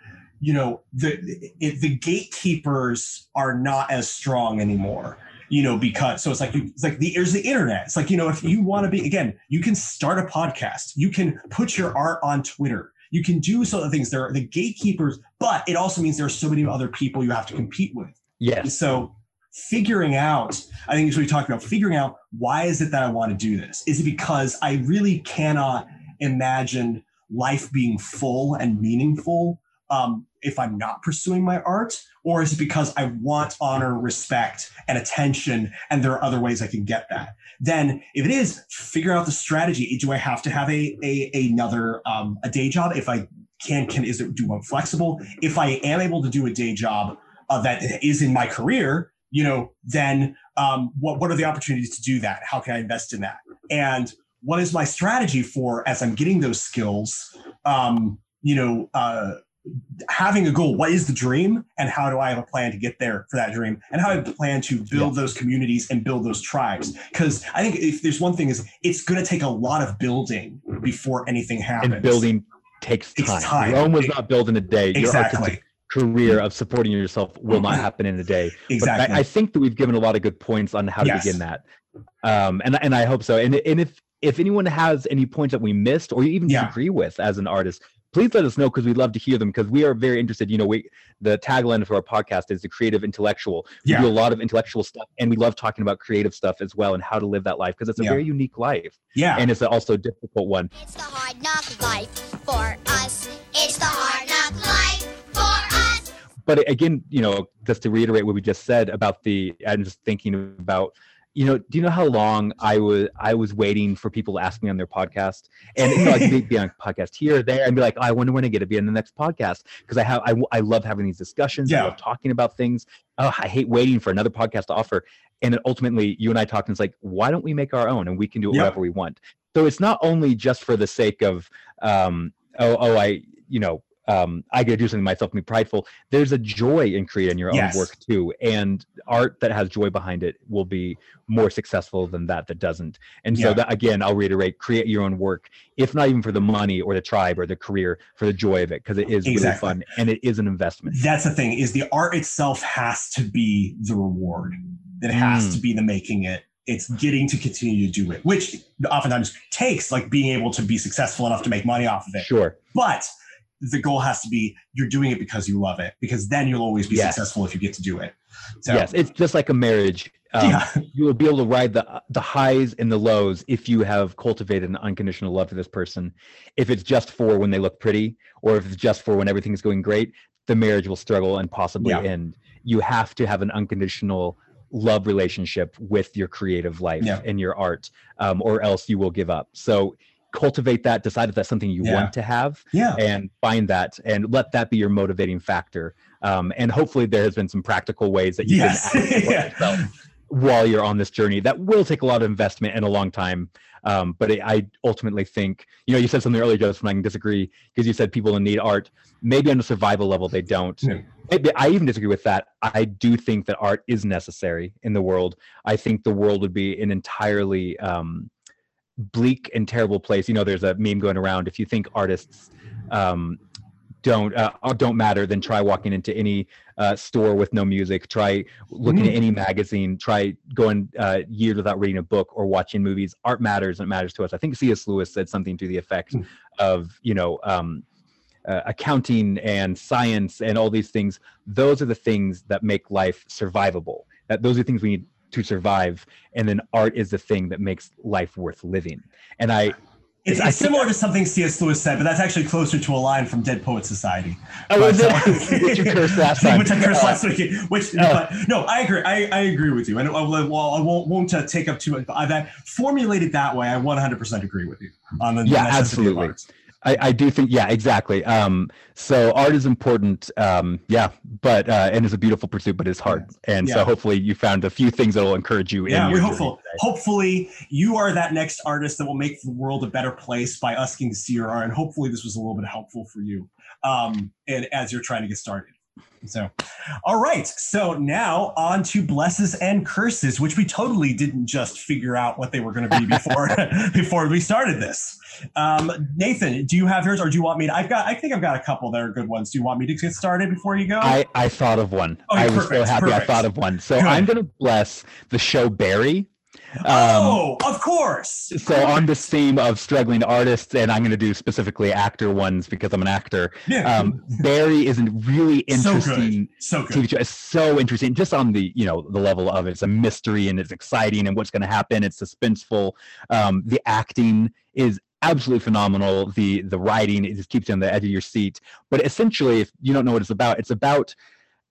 you know the it, the gatekeepers are not as strong anymore you know because so it's like you, it's like the there's the internet. It's like you know if you want to be again you can start a podcast. You can put your art on twitter. You can do some of the things. There are the gatekeepers but it also means there are so many other people you have to compete with. And Yes. so figuring out, I think is what we talked about, figuring out why is it that I want to do this? Is it because I really cannot imagine life being full and meaningful um, if I'm not pursuing my art? Or is it because I want honor, respect, and attention, and there are other ways I can get that? Then, if it is, figure out the strategy. Do I have to have a, a another um, a day job? If I can, can is it do one flexible? If I am able to do a day job, uh, that is in my career, you know, then um, what what are the opportunities to do that? How can I invest in that? And what is my strategy for as I'm getting those skills? Um, you know, uh, having a goal. What is the dream, and how do I have a plan to get there for that dream? And how do I plan to build those communities and build those tribes? Because I think if there's one thing is it's going to take a lot of building before anything happens. And building takes time. time. Rome was not built in a day. Exactly, career of supporting yourself will not happen in a day. But exactly. I, I think that we've given a lot of good points on how to Yes. begin that, um, and and I hope so. And and if if anyone has any points that we missed or you even Yeah. disagree with as an artist, please let us know because we'd love to hear them because we are very interested. You know, we the tagline for our podcast is the creative intellectual. We Yeah. do a lot of intellectual stuff, and we love talking about creative stuff as well and how to live that life because it's a Yeah. very unique life yeah, and it's also a difficult one. It's the hard knock life for us. It's the hard knock life for us. but again, you know, just to reiterate what we just said about the, I'm just thinking about, you know, do you know how long I was I was waiting for people to ask me on their podcast, and you know, I could be on a podcast here or there, and be like, oh, I wonder when I get to be on the next podcast because I have I, I love having these discussions, I Yeah. love talking about things. Oh, I hate waiting for another podcast to offer, and then ultimately, you and I talked, and it's like, why don't we make our own and we can do it Yep. whatever we want? So it's not only just for the sake of, um, oh, oh, I, you know. Um, I get to do something myself and be prideful. There's a joy in creating your Yes. own work too and art that has joy behind it will be more successful than that that doesn't. And so that again i'll reiterate create your own work. If not even for the money or the tribe or the career for the joy of it because it is Exactly. really fun and it is an investment. That's the thing is the art itself has to be the reward. It has Mm. to be the making it. It's getting to continue to do it which oftentimes takes like being able to be successful enough to make money off of it. Sure. But the goal has to be you're doing it because you love it because then you'll always be Yes. successful if you get to do it so yes it's just like a marriage um, yeah you will be able to ride the the highs and the lows if you have cultivated an unconditional love for this person. If it's just for when they look pretty, or if it's just for when everything is going great, the marriage will struggle and possibly Yeah. end. You have to have an unconditional love relationship with your creative life Yeah. and your art, um, or else you will give up. So cultivate that. Decide if that's something you Yeah. want to have, yeah and find that, and let that be your motivating factor. Um, and hopefully, there has been some practical ways that you yes can yeah. yourself while you're on this journey that will take a lot of investment and a long time um, but I- i ultimately think you know you said something earlier joseph and i can disagree because you said people in need art maybe on a survival level they don't Yeah. maybe i even disagree with that i do think that art is necessary in the world i think the world would be an entirely um, bleak and terrible place. You know there's a meme going around if you think artists um, don't uh, don't matter then try walking into any uh, store with no music. Try looking at any magazine. Try going uh, years without reading a book or watching movies. Art matters and it matters to us. I think cs lewis said something to the effect Mm. of you know um, uh, accounting and science and all these things those are the things that make life survivable. That those are things we need to survive and then art is the thing that makes life worth living and i It's, it's similar to something C.S. Lewis said, but that's actually closer to a line from Dead Poet Society. Oh, But, it? uh, Which you cursed last time. Which I cursed Uh, last week. Which, Oh. but no, I agree. I, I agree with you. And I, well, I won't, won't uh, take up too much. But that formulated that way, I 100% agree with you on the Yeah, absolutely. I, I do think, yeah, exactly. Um, so art is important, um, yeah, but uh, and it's a beautiful pursuit, but it's hard. And Yeah. so hopefully you found a few things that will encourage you. Yeah, we're hopeful. today. Hopefully, you are that next artist that will make the world a better place by us getting to see your art. And hopefully, this was a little bit helpful for you, um, and as you're trying to get started. So, all right. So now on to blesses and curses, which we totally didn't just figure out what they were going to be before before we started this. Um, Nathan, do you have yours, or do you want me to? I've got. I think I've got a couple that are good ones. Do you want me to get started before you go? I, I thought of one. Oh, I was so perfect, happy I thought of one. So Good. I'm going to bless the show Barry. Um, oh, of course. so on this theme of struggling artists, and I'm going to do specifically actor ones because I'm an actor. Yeah. Um, Barry is a really interesting so good. So good. TV show. It's so interesting, just on the you know the level of it. it's a mystery and it's exciting and what's going to happen. It's suspenseful. Um, the acting is absolutely phenomenal. The the writing it just keeps you on the edge of your seat. But essentially, if you don't know what it's about, it's about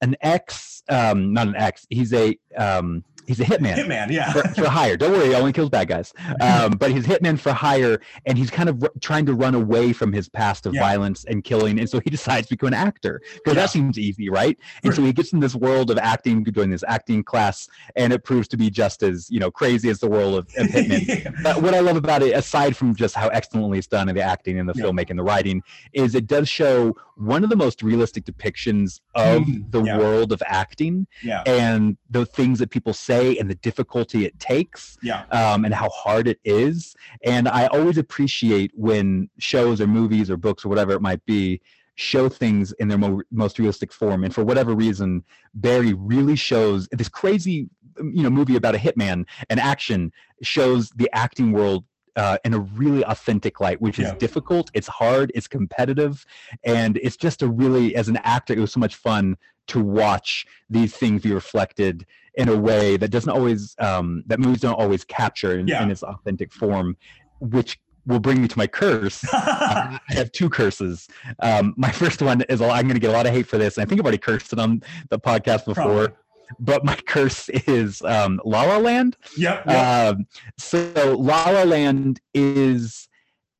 an ex, um, not an ex. He's a um, he's a hitman Hitman, yeah. for, for hire. Don't worry, he only kills bad guys. Um, but he's hitman for hire, and he's kind of r- trying to run away from his past of Yeah. violence and killing. And so he decides to become an actor because Yeah. that seems easy, right? And so he gets in this world of acting, doing this acting class, and it proves to be just as you know crazy as the world of, of hitman. But what I love about it, aside from just how excellently it's done in the acting and the Yeah. filmmaking, the writing, is it does show one of the most realistic depictions of Mm, the yeah. world of acting yeah. and the things that people say and the difficulty it takes Yeah. um, and how hard it is. And I always appreciate when shows or movies or books or whatever it might be show things in their mo- most realistic form. And for whatever reason, Barry really shows this crazy, you know, movie about a hitman and action shows the acting world. Uh, in a really authentic light, which is difficult. It's hard. It's competitive, and it's just a really, as an actor, it was so much fun to watch these things be reflected in a way that doesn't always um, that movies don't always capture in, Yeah. in its authentic form, which will bring me to my curse. I have two curses. Um, my first one is I'm going to get a lot of hate for this. and I think I've already cursed it on the podcast before. Probably. But my curse is um, La La Land. Yep. yep. Um, so La La Land is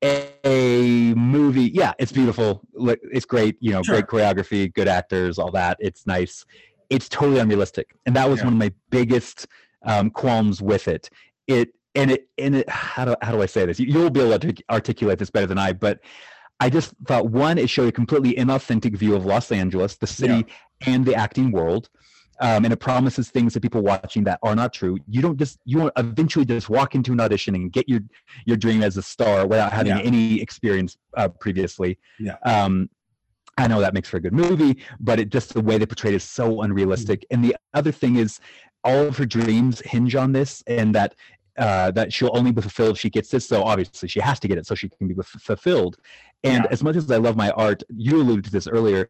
a, a movie. Yeah, it's beautiful. It's great. You know, Sure. great choreography, good actors, all that. It's nice. It's totally unrealistic, and that was Yeah. one of my biggest um, qualms with it. It and it and it. How do how do I say this? You, you'll be able to articulate this better than I, but. I just thought one, it showed a completely inauthentic view of Los Angeles, the city, and the acting world um, and it promises things to people watching that are not true. You don't just you won't eventually just walk into an audition and get your your dream as a star without having Yeah. any experience uh, previously. Yeah. Um, I know that makes for a good movie, but it just the way they portrayed it is so unrealistic. And the other thing is, all of her dreams hinge on this, and that. Uh, that she'll only be fulfilled if she gets this. So obviously she has to get it so she can be f- fulfilled. And Yeah. as much as I love my art, you alluded to this earlier.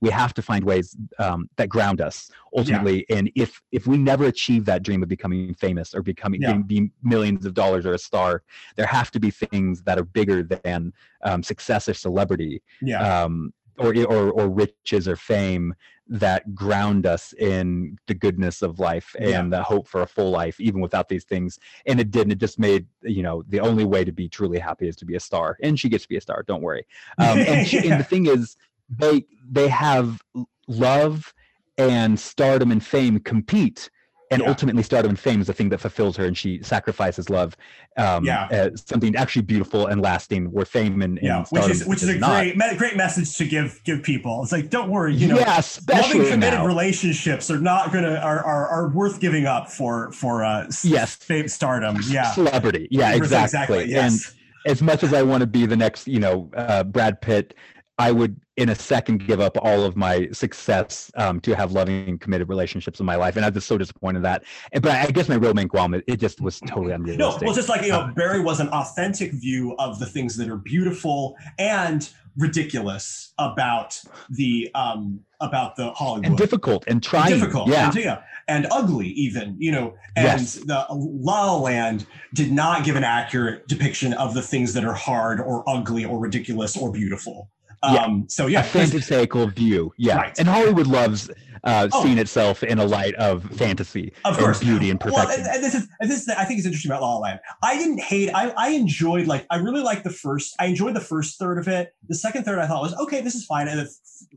We have to find ways um, that ground us ultimately. And if if we never achieve that dream of becoming famous or becoming Yeah. being millions of dollars or a star, there have to be things that are bigger than um, success or celebrity yeah. um, or, or or riches or fame that ground us in the goodness of life Yeah. and the hope for a full life, even without these things. And it didn't. It just made you know the only way to be truly happy is to be a star, and she gets to be a star. Don't worry. Um, and, she, and the thing is, they they have love and stardom and fame compete. And Yeah. ultimately, stardom and fame is the thing that fulfills her, and she sacrifices love, um, Yeah. uh, something actually beautiful and lasting. Where fame and, and yeah, which is which is a not. great me- great message to give give people. It's like don't worry, you know, yeah, especially loving committed now. relationships are not gonna are, are are worth giving up for for uh Yes. fame stardom. Yeah, celebrity. Yeah, exactly. yes. And as much as I want to be the next, you know, uh, Brad Pitt, I would in a second give up all of my success um, to have loving, and committed relationships in my life, and I'm just so disappointed in that. And, but I guess my real main qualm, it, it just was totally unrealistic. No, well, just like you know, Barry was an authentic view of the things that are beautiful and ridiculous about the um about the Hollywood. and difficult and trying. difficult Yeah, and, yeah and ugly even you know and Yes. the La La Land did not give an accurate depiction of the things that are hard or ugly or ridiculous or beautiful Yeah. um so yeah a fantastical view. Yeah, Right. and Hollywood loves uh, Oh. seeing itself in a light of fantasy, Of and course. beauty and Well, perfection. and, and this is and this is I think is interesting about La La Land. I didn't hate. I I enjoyed like I really liked the first. I enjoyed the first third of it. The second third I thought was okay. This is fine. And the,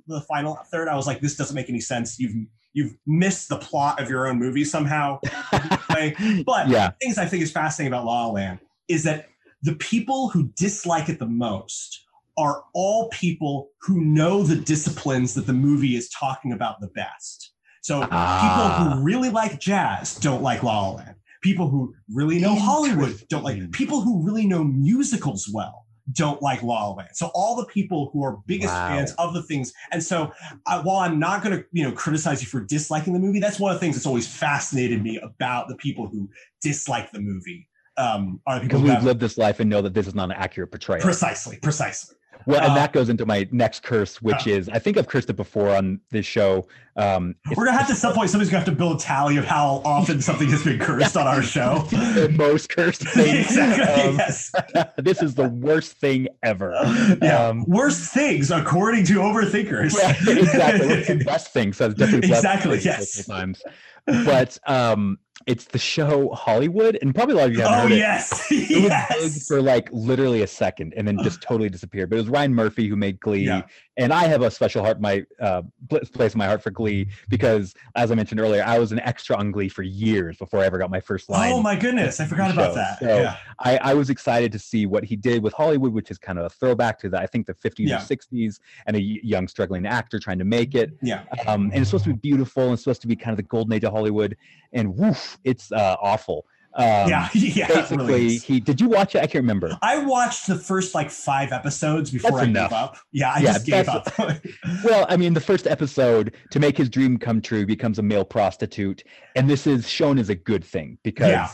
the final third I was like, this doesn't make any sense. You've you've missed the plot of your own movie somehow. But yeah, things I think is fascinating about La La Land is that the people who dislike it the most are all people who know the disciplines that the movie is talking about the best. So Ah. people who really like jazz don't like La La Land. People who really know Hollywood don't like. People who really know musicals well don't like La La Land. So all the people who are biggest Wow. fans of the things, and so I, while I'm not going to you know criticize you for disliking the movie, that's one of the things that's always fascinated me about the people who dislike the movie. Um, are the people because we've lived this life and know that this is not an accurate portrayal. precisely, precisely. Well, and Uh, that goes into my next curse, which is I think I've cursed it before on this show. Um, We're gonna have to some point. Somebody's gonna have to build a tally of how often something has been cursed on our show. the most cursed thing. exactly. Um, yes. this is the worst thing ever. Yeah. Um, Worst things according to overthinkers. yeah, exactly. It's the best thing. So it's definitely Exactly, yes. times. But um, it's the show Hollywood, and probably a lot of you haven't oh heard it. yes. It was big yes. for like literally a second and then just totally disappeared. But it was Ryan Murphy who made Glee. Yeah. And I have a special heart, my uh, place in my heart for Glee because, as I mentioned earlier, I was an extra on Glee for years before I ever got my first line. Oh my goodness, I forgot about that. So, yeah. I, I was excited to see what he did with Hollywood, which is kind of a throwback to the I think the 50s Yeah. or 60s, and a young struggling actor trying to make it. Yeah. Um, and it's supposed to be beautiful and supposed to be kind of the golden age of Hollywood, and woof, it's uh, awful. Um, yeah. Yeah. Basically, really he did you watch it? I can't remember. I watched the first like five episodes before That's I enough. gave up. Yeah, I Yeah, just gave up. Well, I mean, the first episode to make his dream come true becomes a male prostitute, and this is shown as a good thing because, Yeah.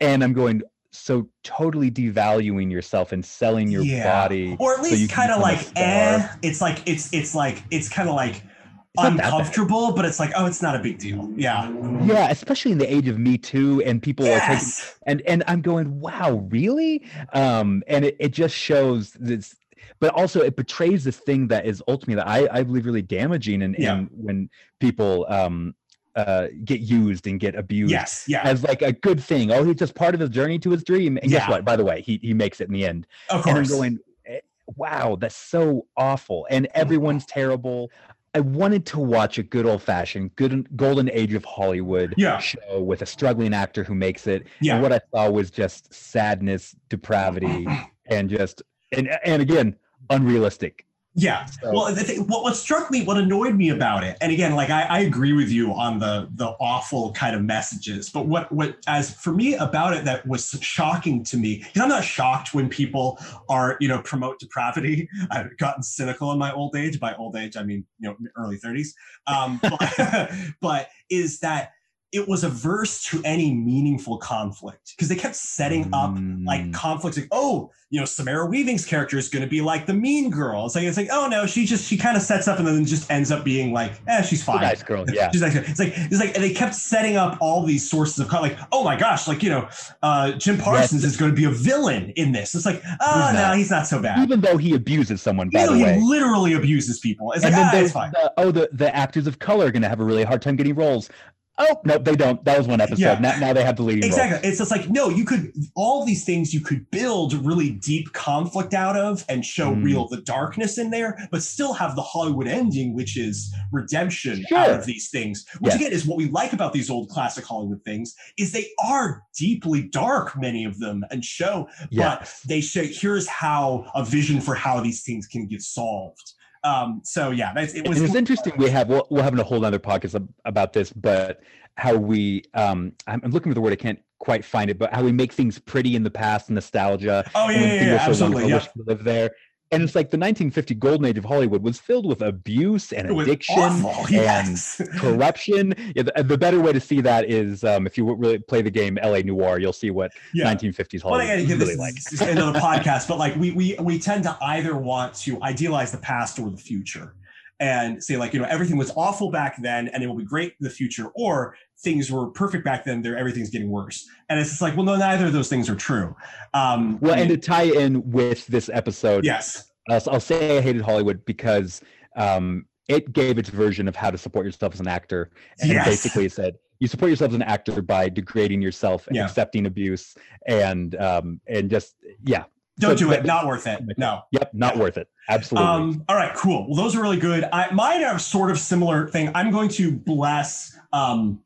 and I'm going so totally devaluing yourself and selling your Yeah. body, or at least can kind of like eh. It's like it's it's like it's kind of like not that bad. Uncomfortable, but it's like oh, it's not a big deal. Yeah. Yeah, especially in the age of Me Too, and people are taking and and I'm going, wow, really? Um, and it, it just shows this, but also it betrays this thing that is ultimately that I, I believe really damaging and, Yeah. and when people um uh get used and get abused Yes. Yeah. as like a good thing. Oh, he's just part of his journey to his dream. And guess what? By the way, he he makes it in the end. Of And I'm going, eh, wow, that's so awful. And everyone's terrible. I wanted to watch a good old fashioned, good golden age of Hollywood Yeah. show with a struggling actor who makes it. Yeah. And what I saw was just sadness, depravity, and just and and again, unrealistic. Yeah. So- Well, the thing, what, what struck me, what annoyed me about it, and again, like I, I agree with you on the the awful kind of messages, but what what as for me about it that was shocking to me, because I'm not shocked when people are you know promote depravity. I've gotten cynical in my old age. By old age, I mean you know early 30s. Um, but, but is that it was averse to any meaningful conflict because they kept setting up like Mm. conflicts like oh you know samara weaving's character is going to be like the mean girl it's like it's like oh no she just she kind of sets up and then just ends up being like eh she's fine nice girl, yeah. She's like, it's like it's like and they kept setting up all these sources of like oh my gosh like you know uh jim parsons is going to be a villain in this it's like oh Who's no he's not so bad Even though he abuses someone, by know, the he way. literally abuses people it's like and then ah, it's fine the, oh, the, the actors of color are going to have a really hard time getting roles. Oh, no, they don't. That was one episode. Yeah. Now, now they have the leading Exactly. role. It's just like, no, you could, all these things you could build really deep conflict out of and show Mm. real the darkness in there, but still have the Hollywood ending, which is redemption out of these things. Which Yes. again is what we like about these old classic Hollywood things, is they are deeply dark, many of them, and show, but they show here's how a vision for how these things can get solved. Um, so yeah, that's, it was it's interesting. We have we'll, we'll have a whole other podcast about this, but how we um I'm looking for the word I can't quite find it, but how we make things pretty in the past, nostalgia. Oh yeah, yeah, yeah, absolutely. Yeah. we there. And it's like the 1950 golden age of Hollywood was filled with abuse and addiction awful, and yes. corruption. Yeah, the, the better way to see that is um, if you really play the game LA Noire, you'll see what Yeah. 1950s Well, Hollywood I gotta was really this like. is another podcast, but like we we we tend to either want to idealize the past or the future, and say like you know everything was awful back then and it will be great in the future, or things were perfect back then, there everything's getting worse, and it's just like well no neither of those things are true. Um, Well, I and to tie in with this episode, yes, I'll, I'll say I hated Hollywood because um, it gave its version of how to support yourself as an actor, and Yes. it basically said you support yourself as an actor by degrading yourself and Yeah. accepting abuse and um, and just yeah, don't So do it, not worth it. No. yep, not Yeah. worth it. Absolutely. Um, all right, cool. Well, those are really good. I, mine are sort of similar thing. I'm going to bless um,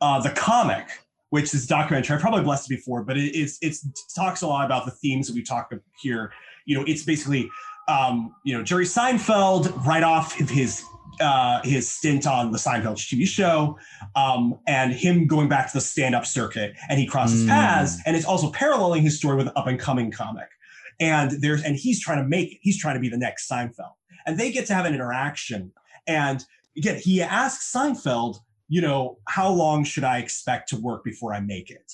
uh, the comic, which is documentary. I probably blessed it before, but it, it's it's it talks a lot about the themes that we talk about here. You know, it's basically um, you know Jerry Seinfeld right off of his uh, his stint on the Seinfeld TV show, um, and him going back to the stand-up circuit, and he crosses Mm. paths, and it's also paralleling his story with an up-and-coming comic and there's and he's trying to make it he's trying to be the next seinfeld and they get to have an interaction and again he asks seinfeld you know how long should i expect to work before i make it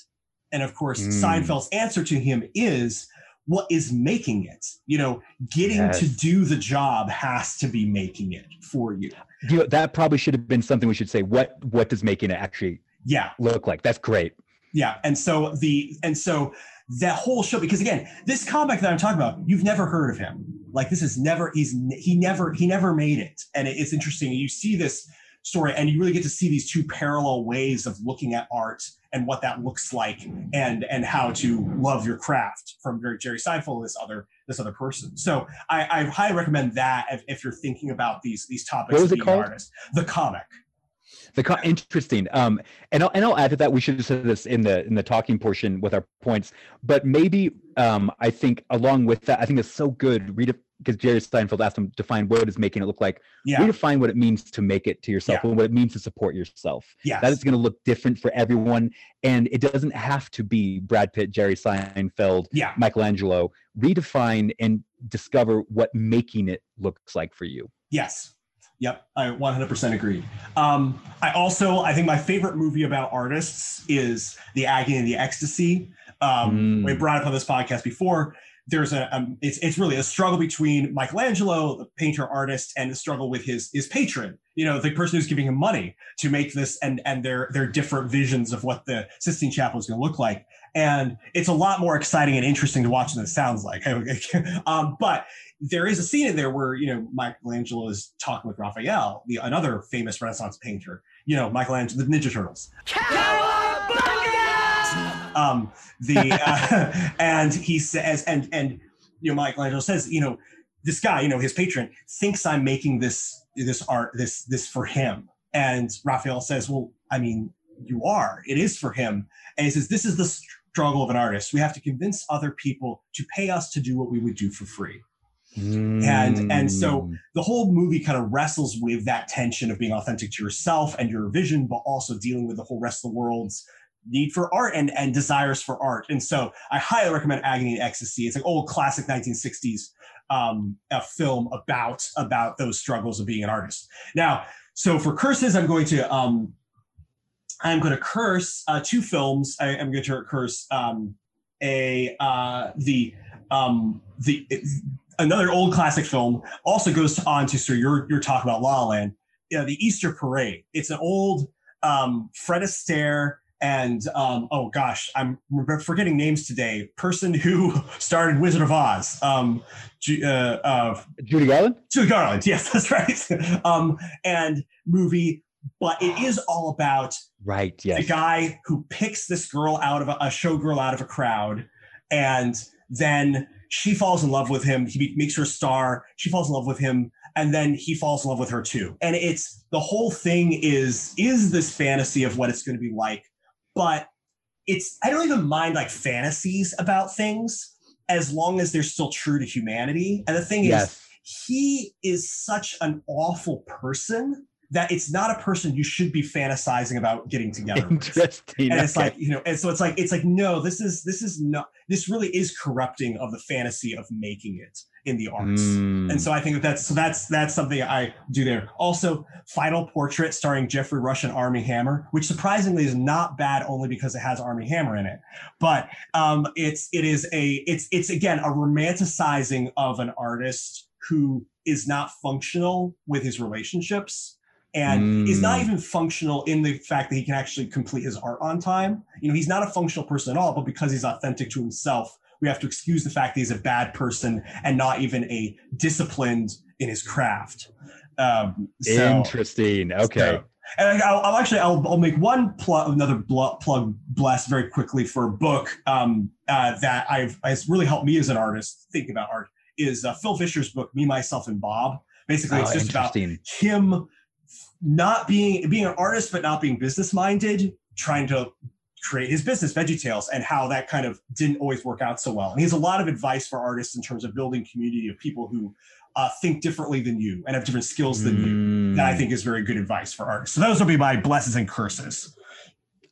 and of course Mm. seinfeld's answer to him is what is making it you know getting to do the job has to be making it for you you know, that probably should have been something we should say. What what does making it actually yeah look like? That's great. Yeah, and so the and so that whole show because again, this comic that I'm talking about, you've never heard of him. Like this is never he's he never he never made it, and it- it's interesting. You see this story, and you really get to see these two parallel ways of looking at art and what that looks like, and and how to love your craft from Jerry Jerry Seinfeld, this other this other person. So I, I highly recommend that if, if you're thinking about these these topics. Of being an? Artist. The comic. The co- interesting. Um, and I'll, and I'll add to that. We should have said this in the in the talking portion with our points. But maybe um, I think along with that, I think it's so good. Read because Jerry Seinfeld asked him to define what is making it look like. Yeah. Redefine what it means to make it to yourself and what it means to support yourself. Yes. That is going to look different for everyone, and it doesn't have to be Brad Pitt, Jerry Seinfeld, yeah. Michelangelo. Redefine and discover what making it looks like for you. Yes. Yep, I 100% agree. Um, I also, I think my favorite movie about artists is The Agony and the Ecstasy. Um, Mm. We brought up on this podcast before. There's a, um, it's it's really a struggle between Michelangelo, the painter artist, and the struggle with his his patron. You know, the person who's giving him money to make this, and and their their different visions of what the Sistine Chapel is going to look like. And it's a lot more exciting and interesting to watch than it sounds like. um, but there is a scene in there where you know Michelangelo is talking with Raphael, the another famous Renaissance painter. You know, Michelangelo, the Ninja Turtles. Um, the uh, and he says, and and you know, Michelangelo says, you know, this guy, you know, his patron thinks I'm making this this art this this for him, and Raphael says, well, I mean, you are. It is for him, and he says, this is the struggle of an artist. We have to convince other people to pay us to do what we would do for free. And- and so Mm. the whole movie kind of wrestles with that tension of being authentic to yourself and your vision, but also dealing with the whole rest of the world's need for art and, and desires for art. And so I highly recommend Agony and Ecstasy. It's an old classic 1960s um, a film about about those struggles of being an artist. Now, so for curses, I'm going to um, I'm going to curse uh, two films. I, am going to curse um, a uh, the um, the another old classic film also goes on to so you're you're talking about La La Land. Yeah, the Easter Parade. It's an old um, Fred Astaire and um, oh gosh, I'm forgetting names today. Person who started Wizard of Oz. Um, uh, uh, Judy Garland. Judy Garland. Yes, that's right. um, and movie, but it is all about Right. Yes, the guy who picks this girl out of a, a showgirl out of a crowd, and then she falls in love with him. He makes her a star. She falls in love with him, and then he falls in love with her too. And it's the whole thing is is this fantasy of what it's going to be like, but it's I don't even mind like fantasies about things as long as they're still true to humanity. And the thing is, he is such an awful person that it's not a person you should be fantasizing about getting together with. Interesting. And it's like, you know, and so it's like, it's like, no, this is, this is not, this really is corrupting of the fantasy of making it. In the arts. Mm. And so I think that that's so that's that's something I do there. Also, Final Portrait starring Geoffrey Rush and Armie Hammer, which surprisingly is not bad only because it has Armie Hammer in it. But um, it's it is a it's it's again a romanticizing of an artist who is not functional with his relationships and is not Mm. even functional in the fact that he can actually complete his art on time. You know, he's not a functional person at all, but because he's authentic to himself, we have to excuse the fact that he's a bad person and not even a disciplined in his craft. Um, so- Interesting. Okay. so- and I- I'll, I'll actually I'll, I'll make one plug, another bl- plug blast very quickly for a book um, uh, that I've has really helped me as an artist think about art. Is uh, Phil Vischer's book Me, Myself, and Bob. Basically, it's Oh, just about him not being being an artist but not being business minded, trying to create his business Veggie Tales and how that kind of didn't always work out so well. And he has a lot of advice for artists in terms of building community of people who uh, think differently than you and have different skills than you. That I Mm. think is very good advice for artists. So those will be my blessings and curses.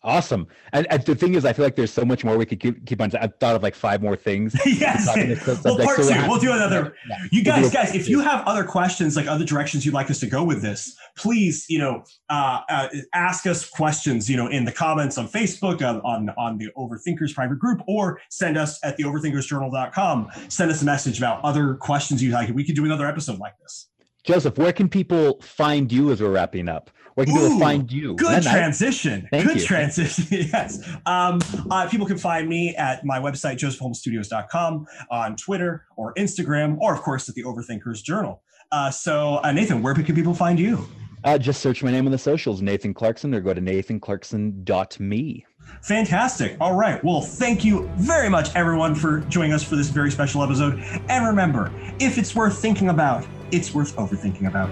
Awesome. And, and the thing is, I feel like there's so much more we could keep, keep on. I thought of like five more things. yes. Well, part so two. We'll do another. Yeah. You We'll guys, guys, if you have other questions, like other directions you'd like us to go with this, please, you know, uh, uh, ask us questions, you know, in the comments on Facebook, on, on, on the Overthinkers private group, or send us at the overthinkersjournal.com. Send us a message about other questions you'd like. We could do another episode like this. Joseph, where can people find you as we're wrapping up? Where can Ooh, people find you? Good Isn't that nice? transition. Thank Good you. transition. yes. Um, uh, people can find me at my website, josephholmesstudios.com, on Twitter or Instagram, or of course at the Overthinkers Journal. Uh, so, uh, Nathan, where can people find you? Uh, just search my name on the socials, Nathan Clarkson, or go to nathanclarkson.me. Fantastic. All right. Well, thank you very much, everyone, for joining us for this very special episode. And remember, if it's worth thinking about, it's worth overthinking about.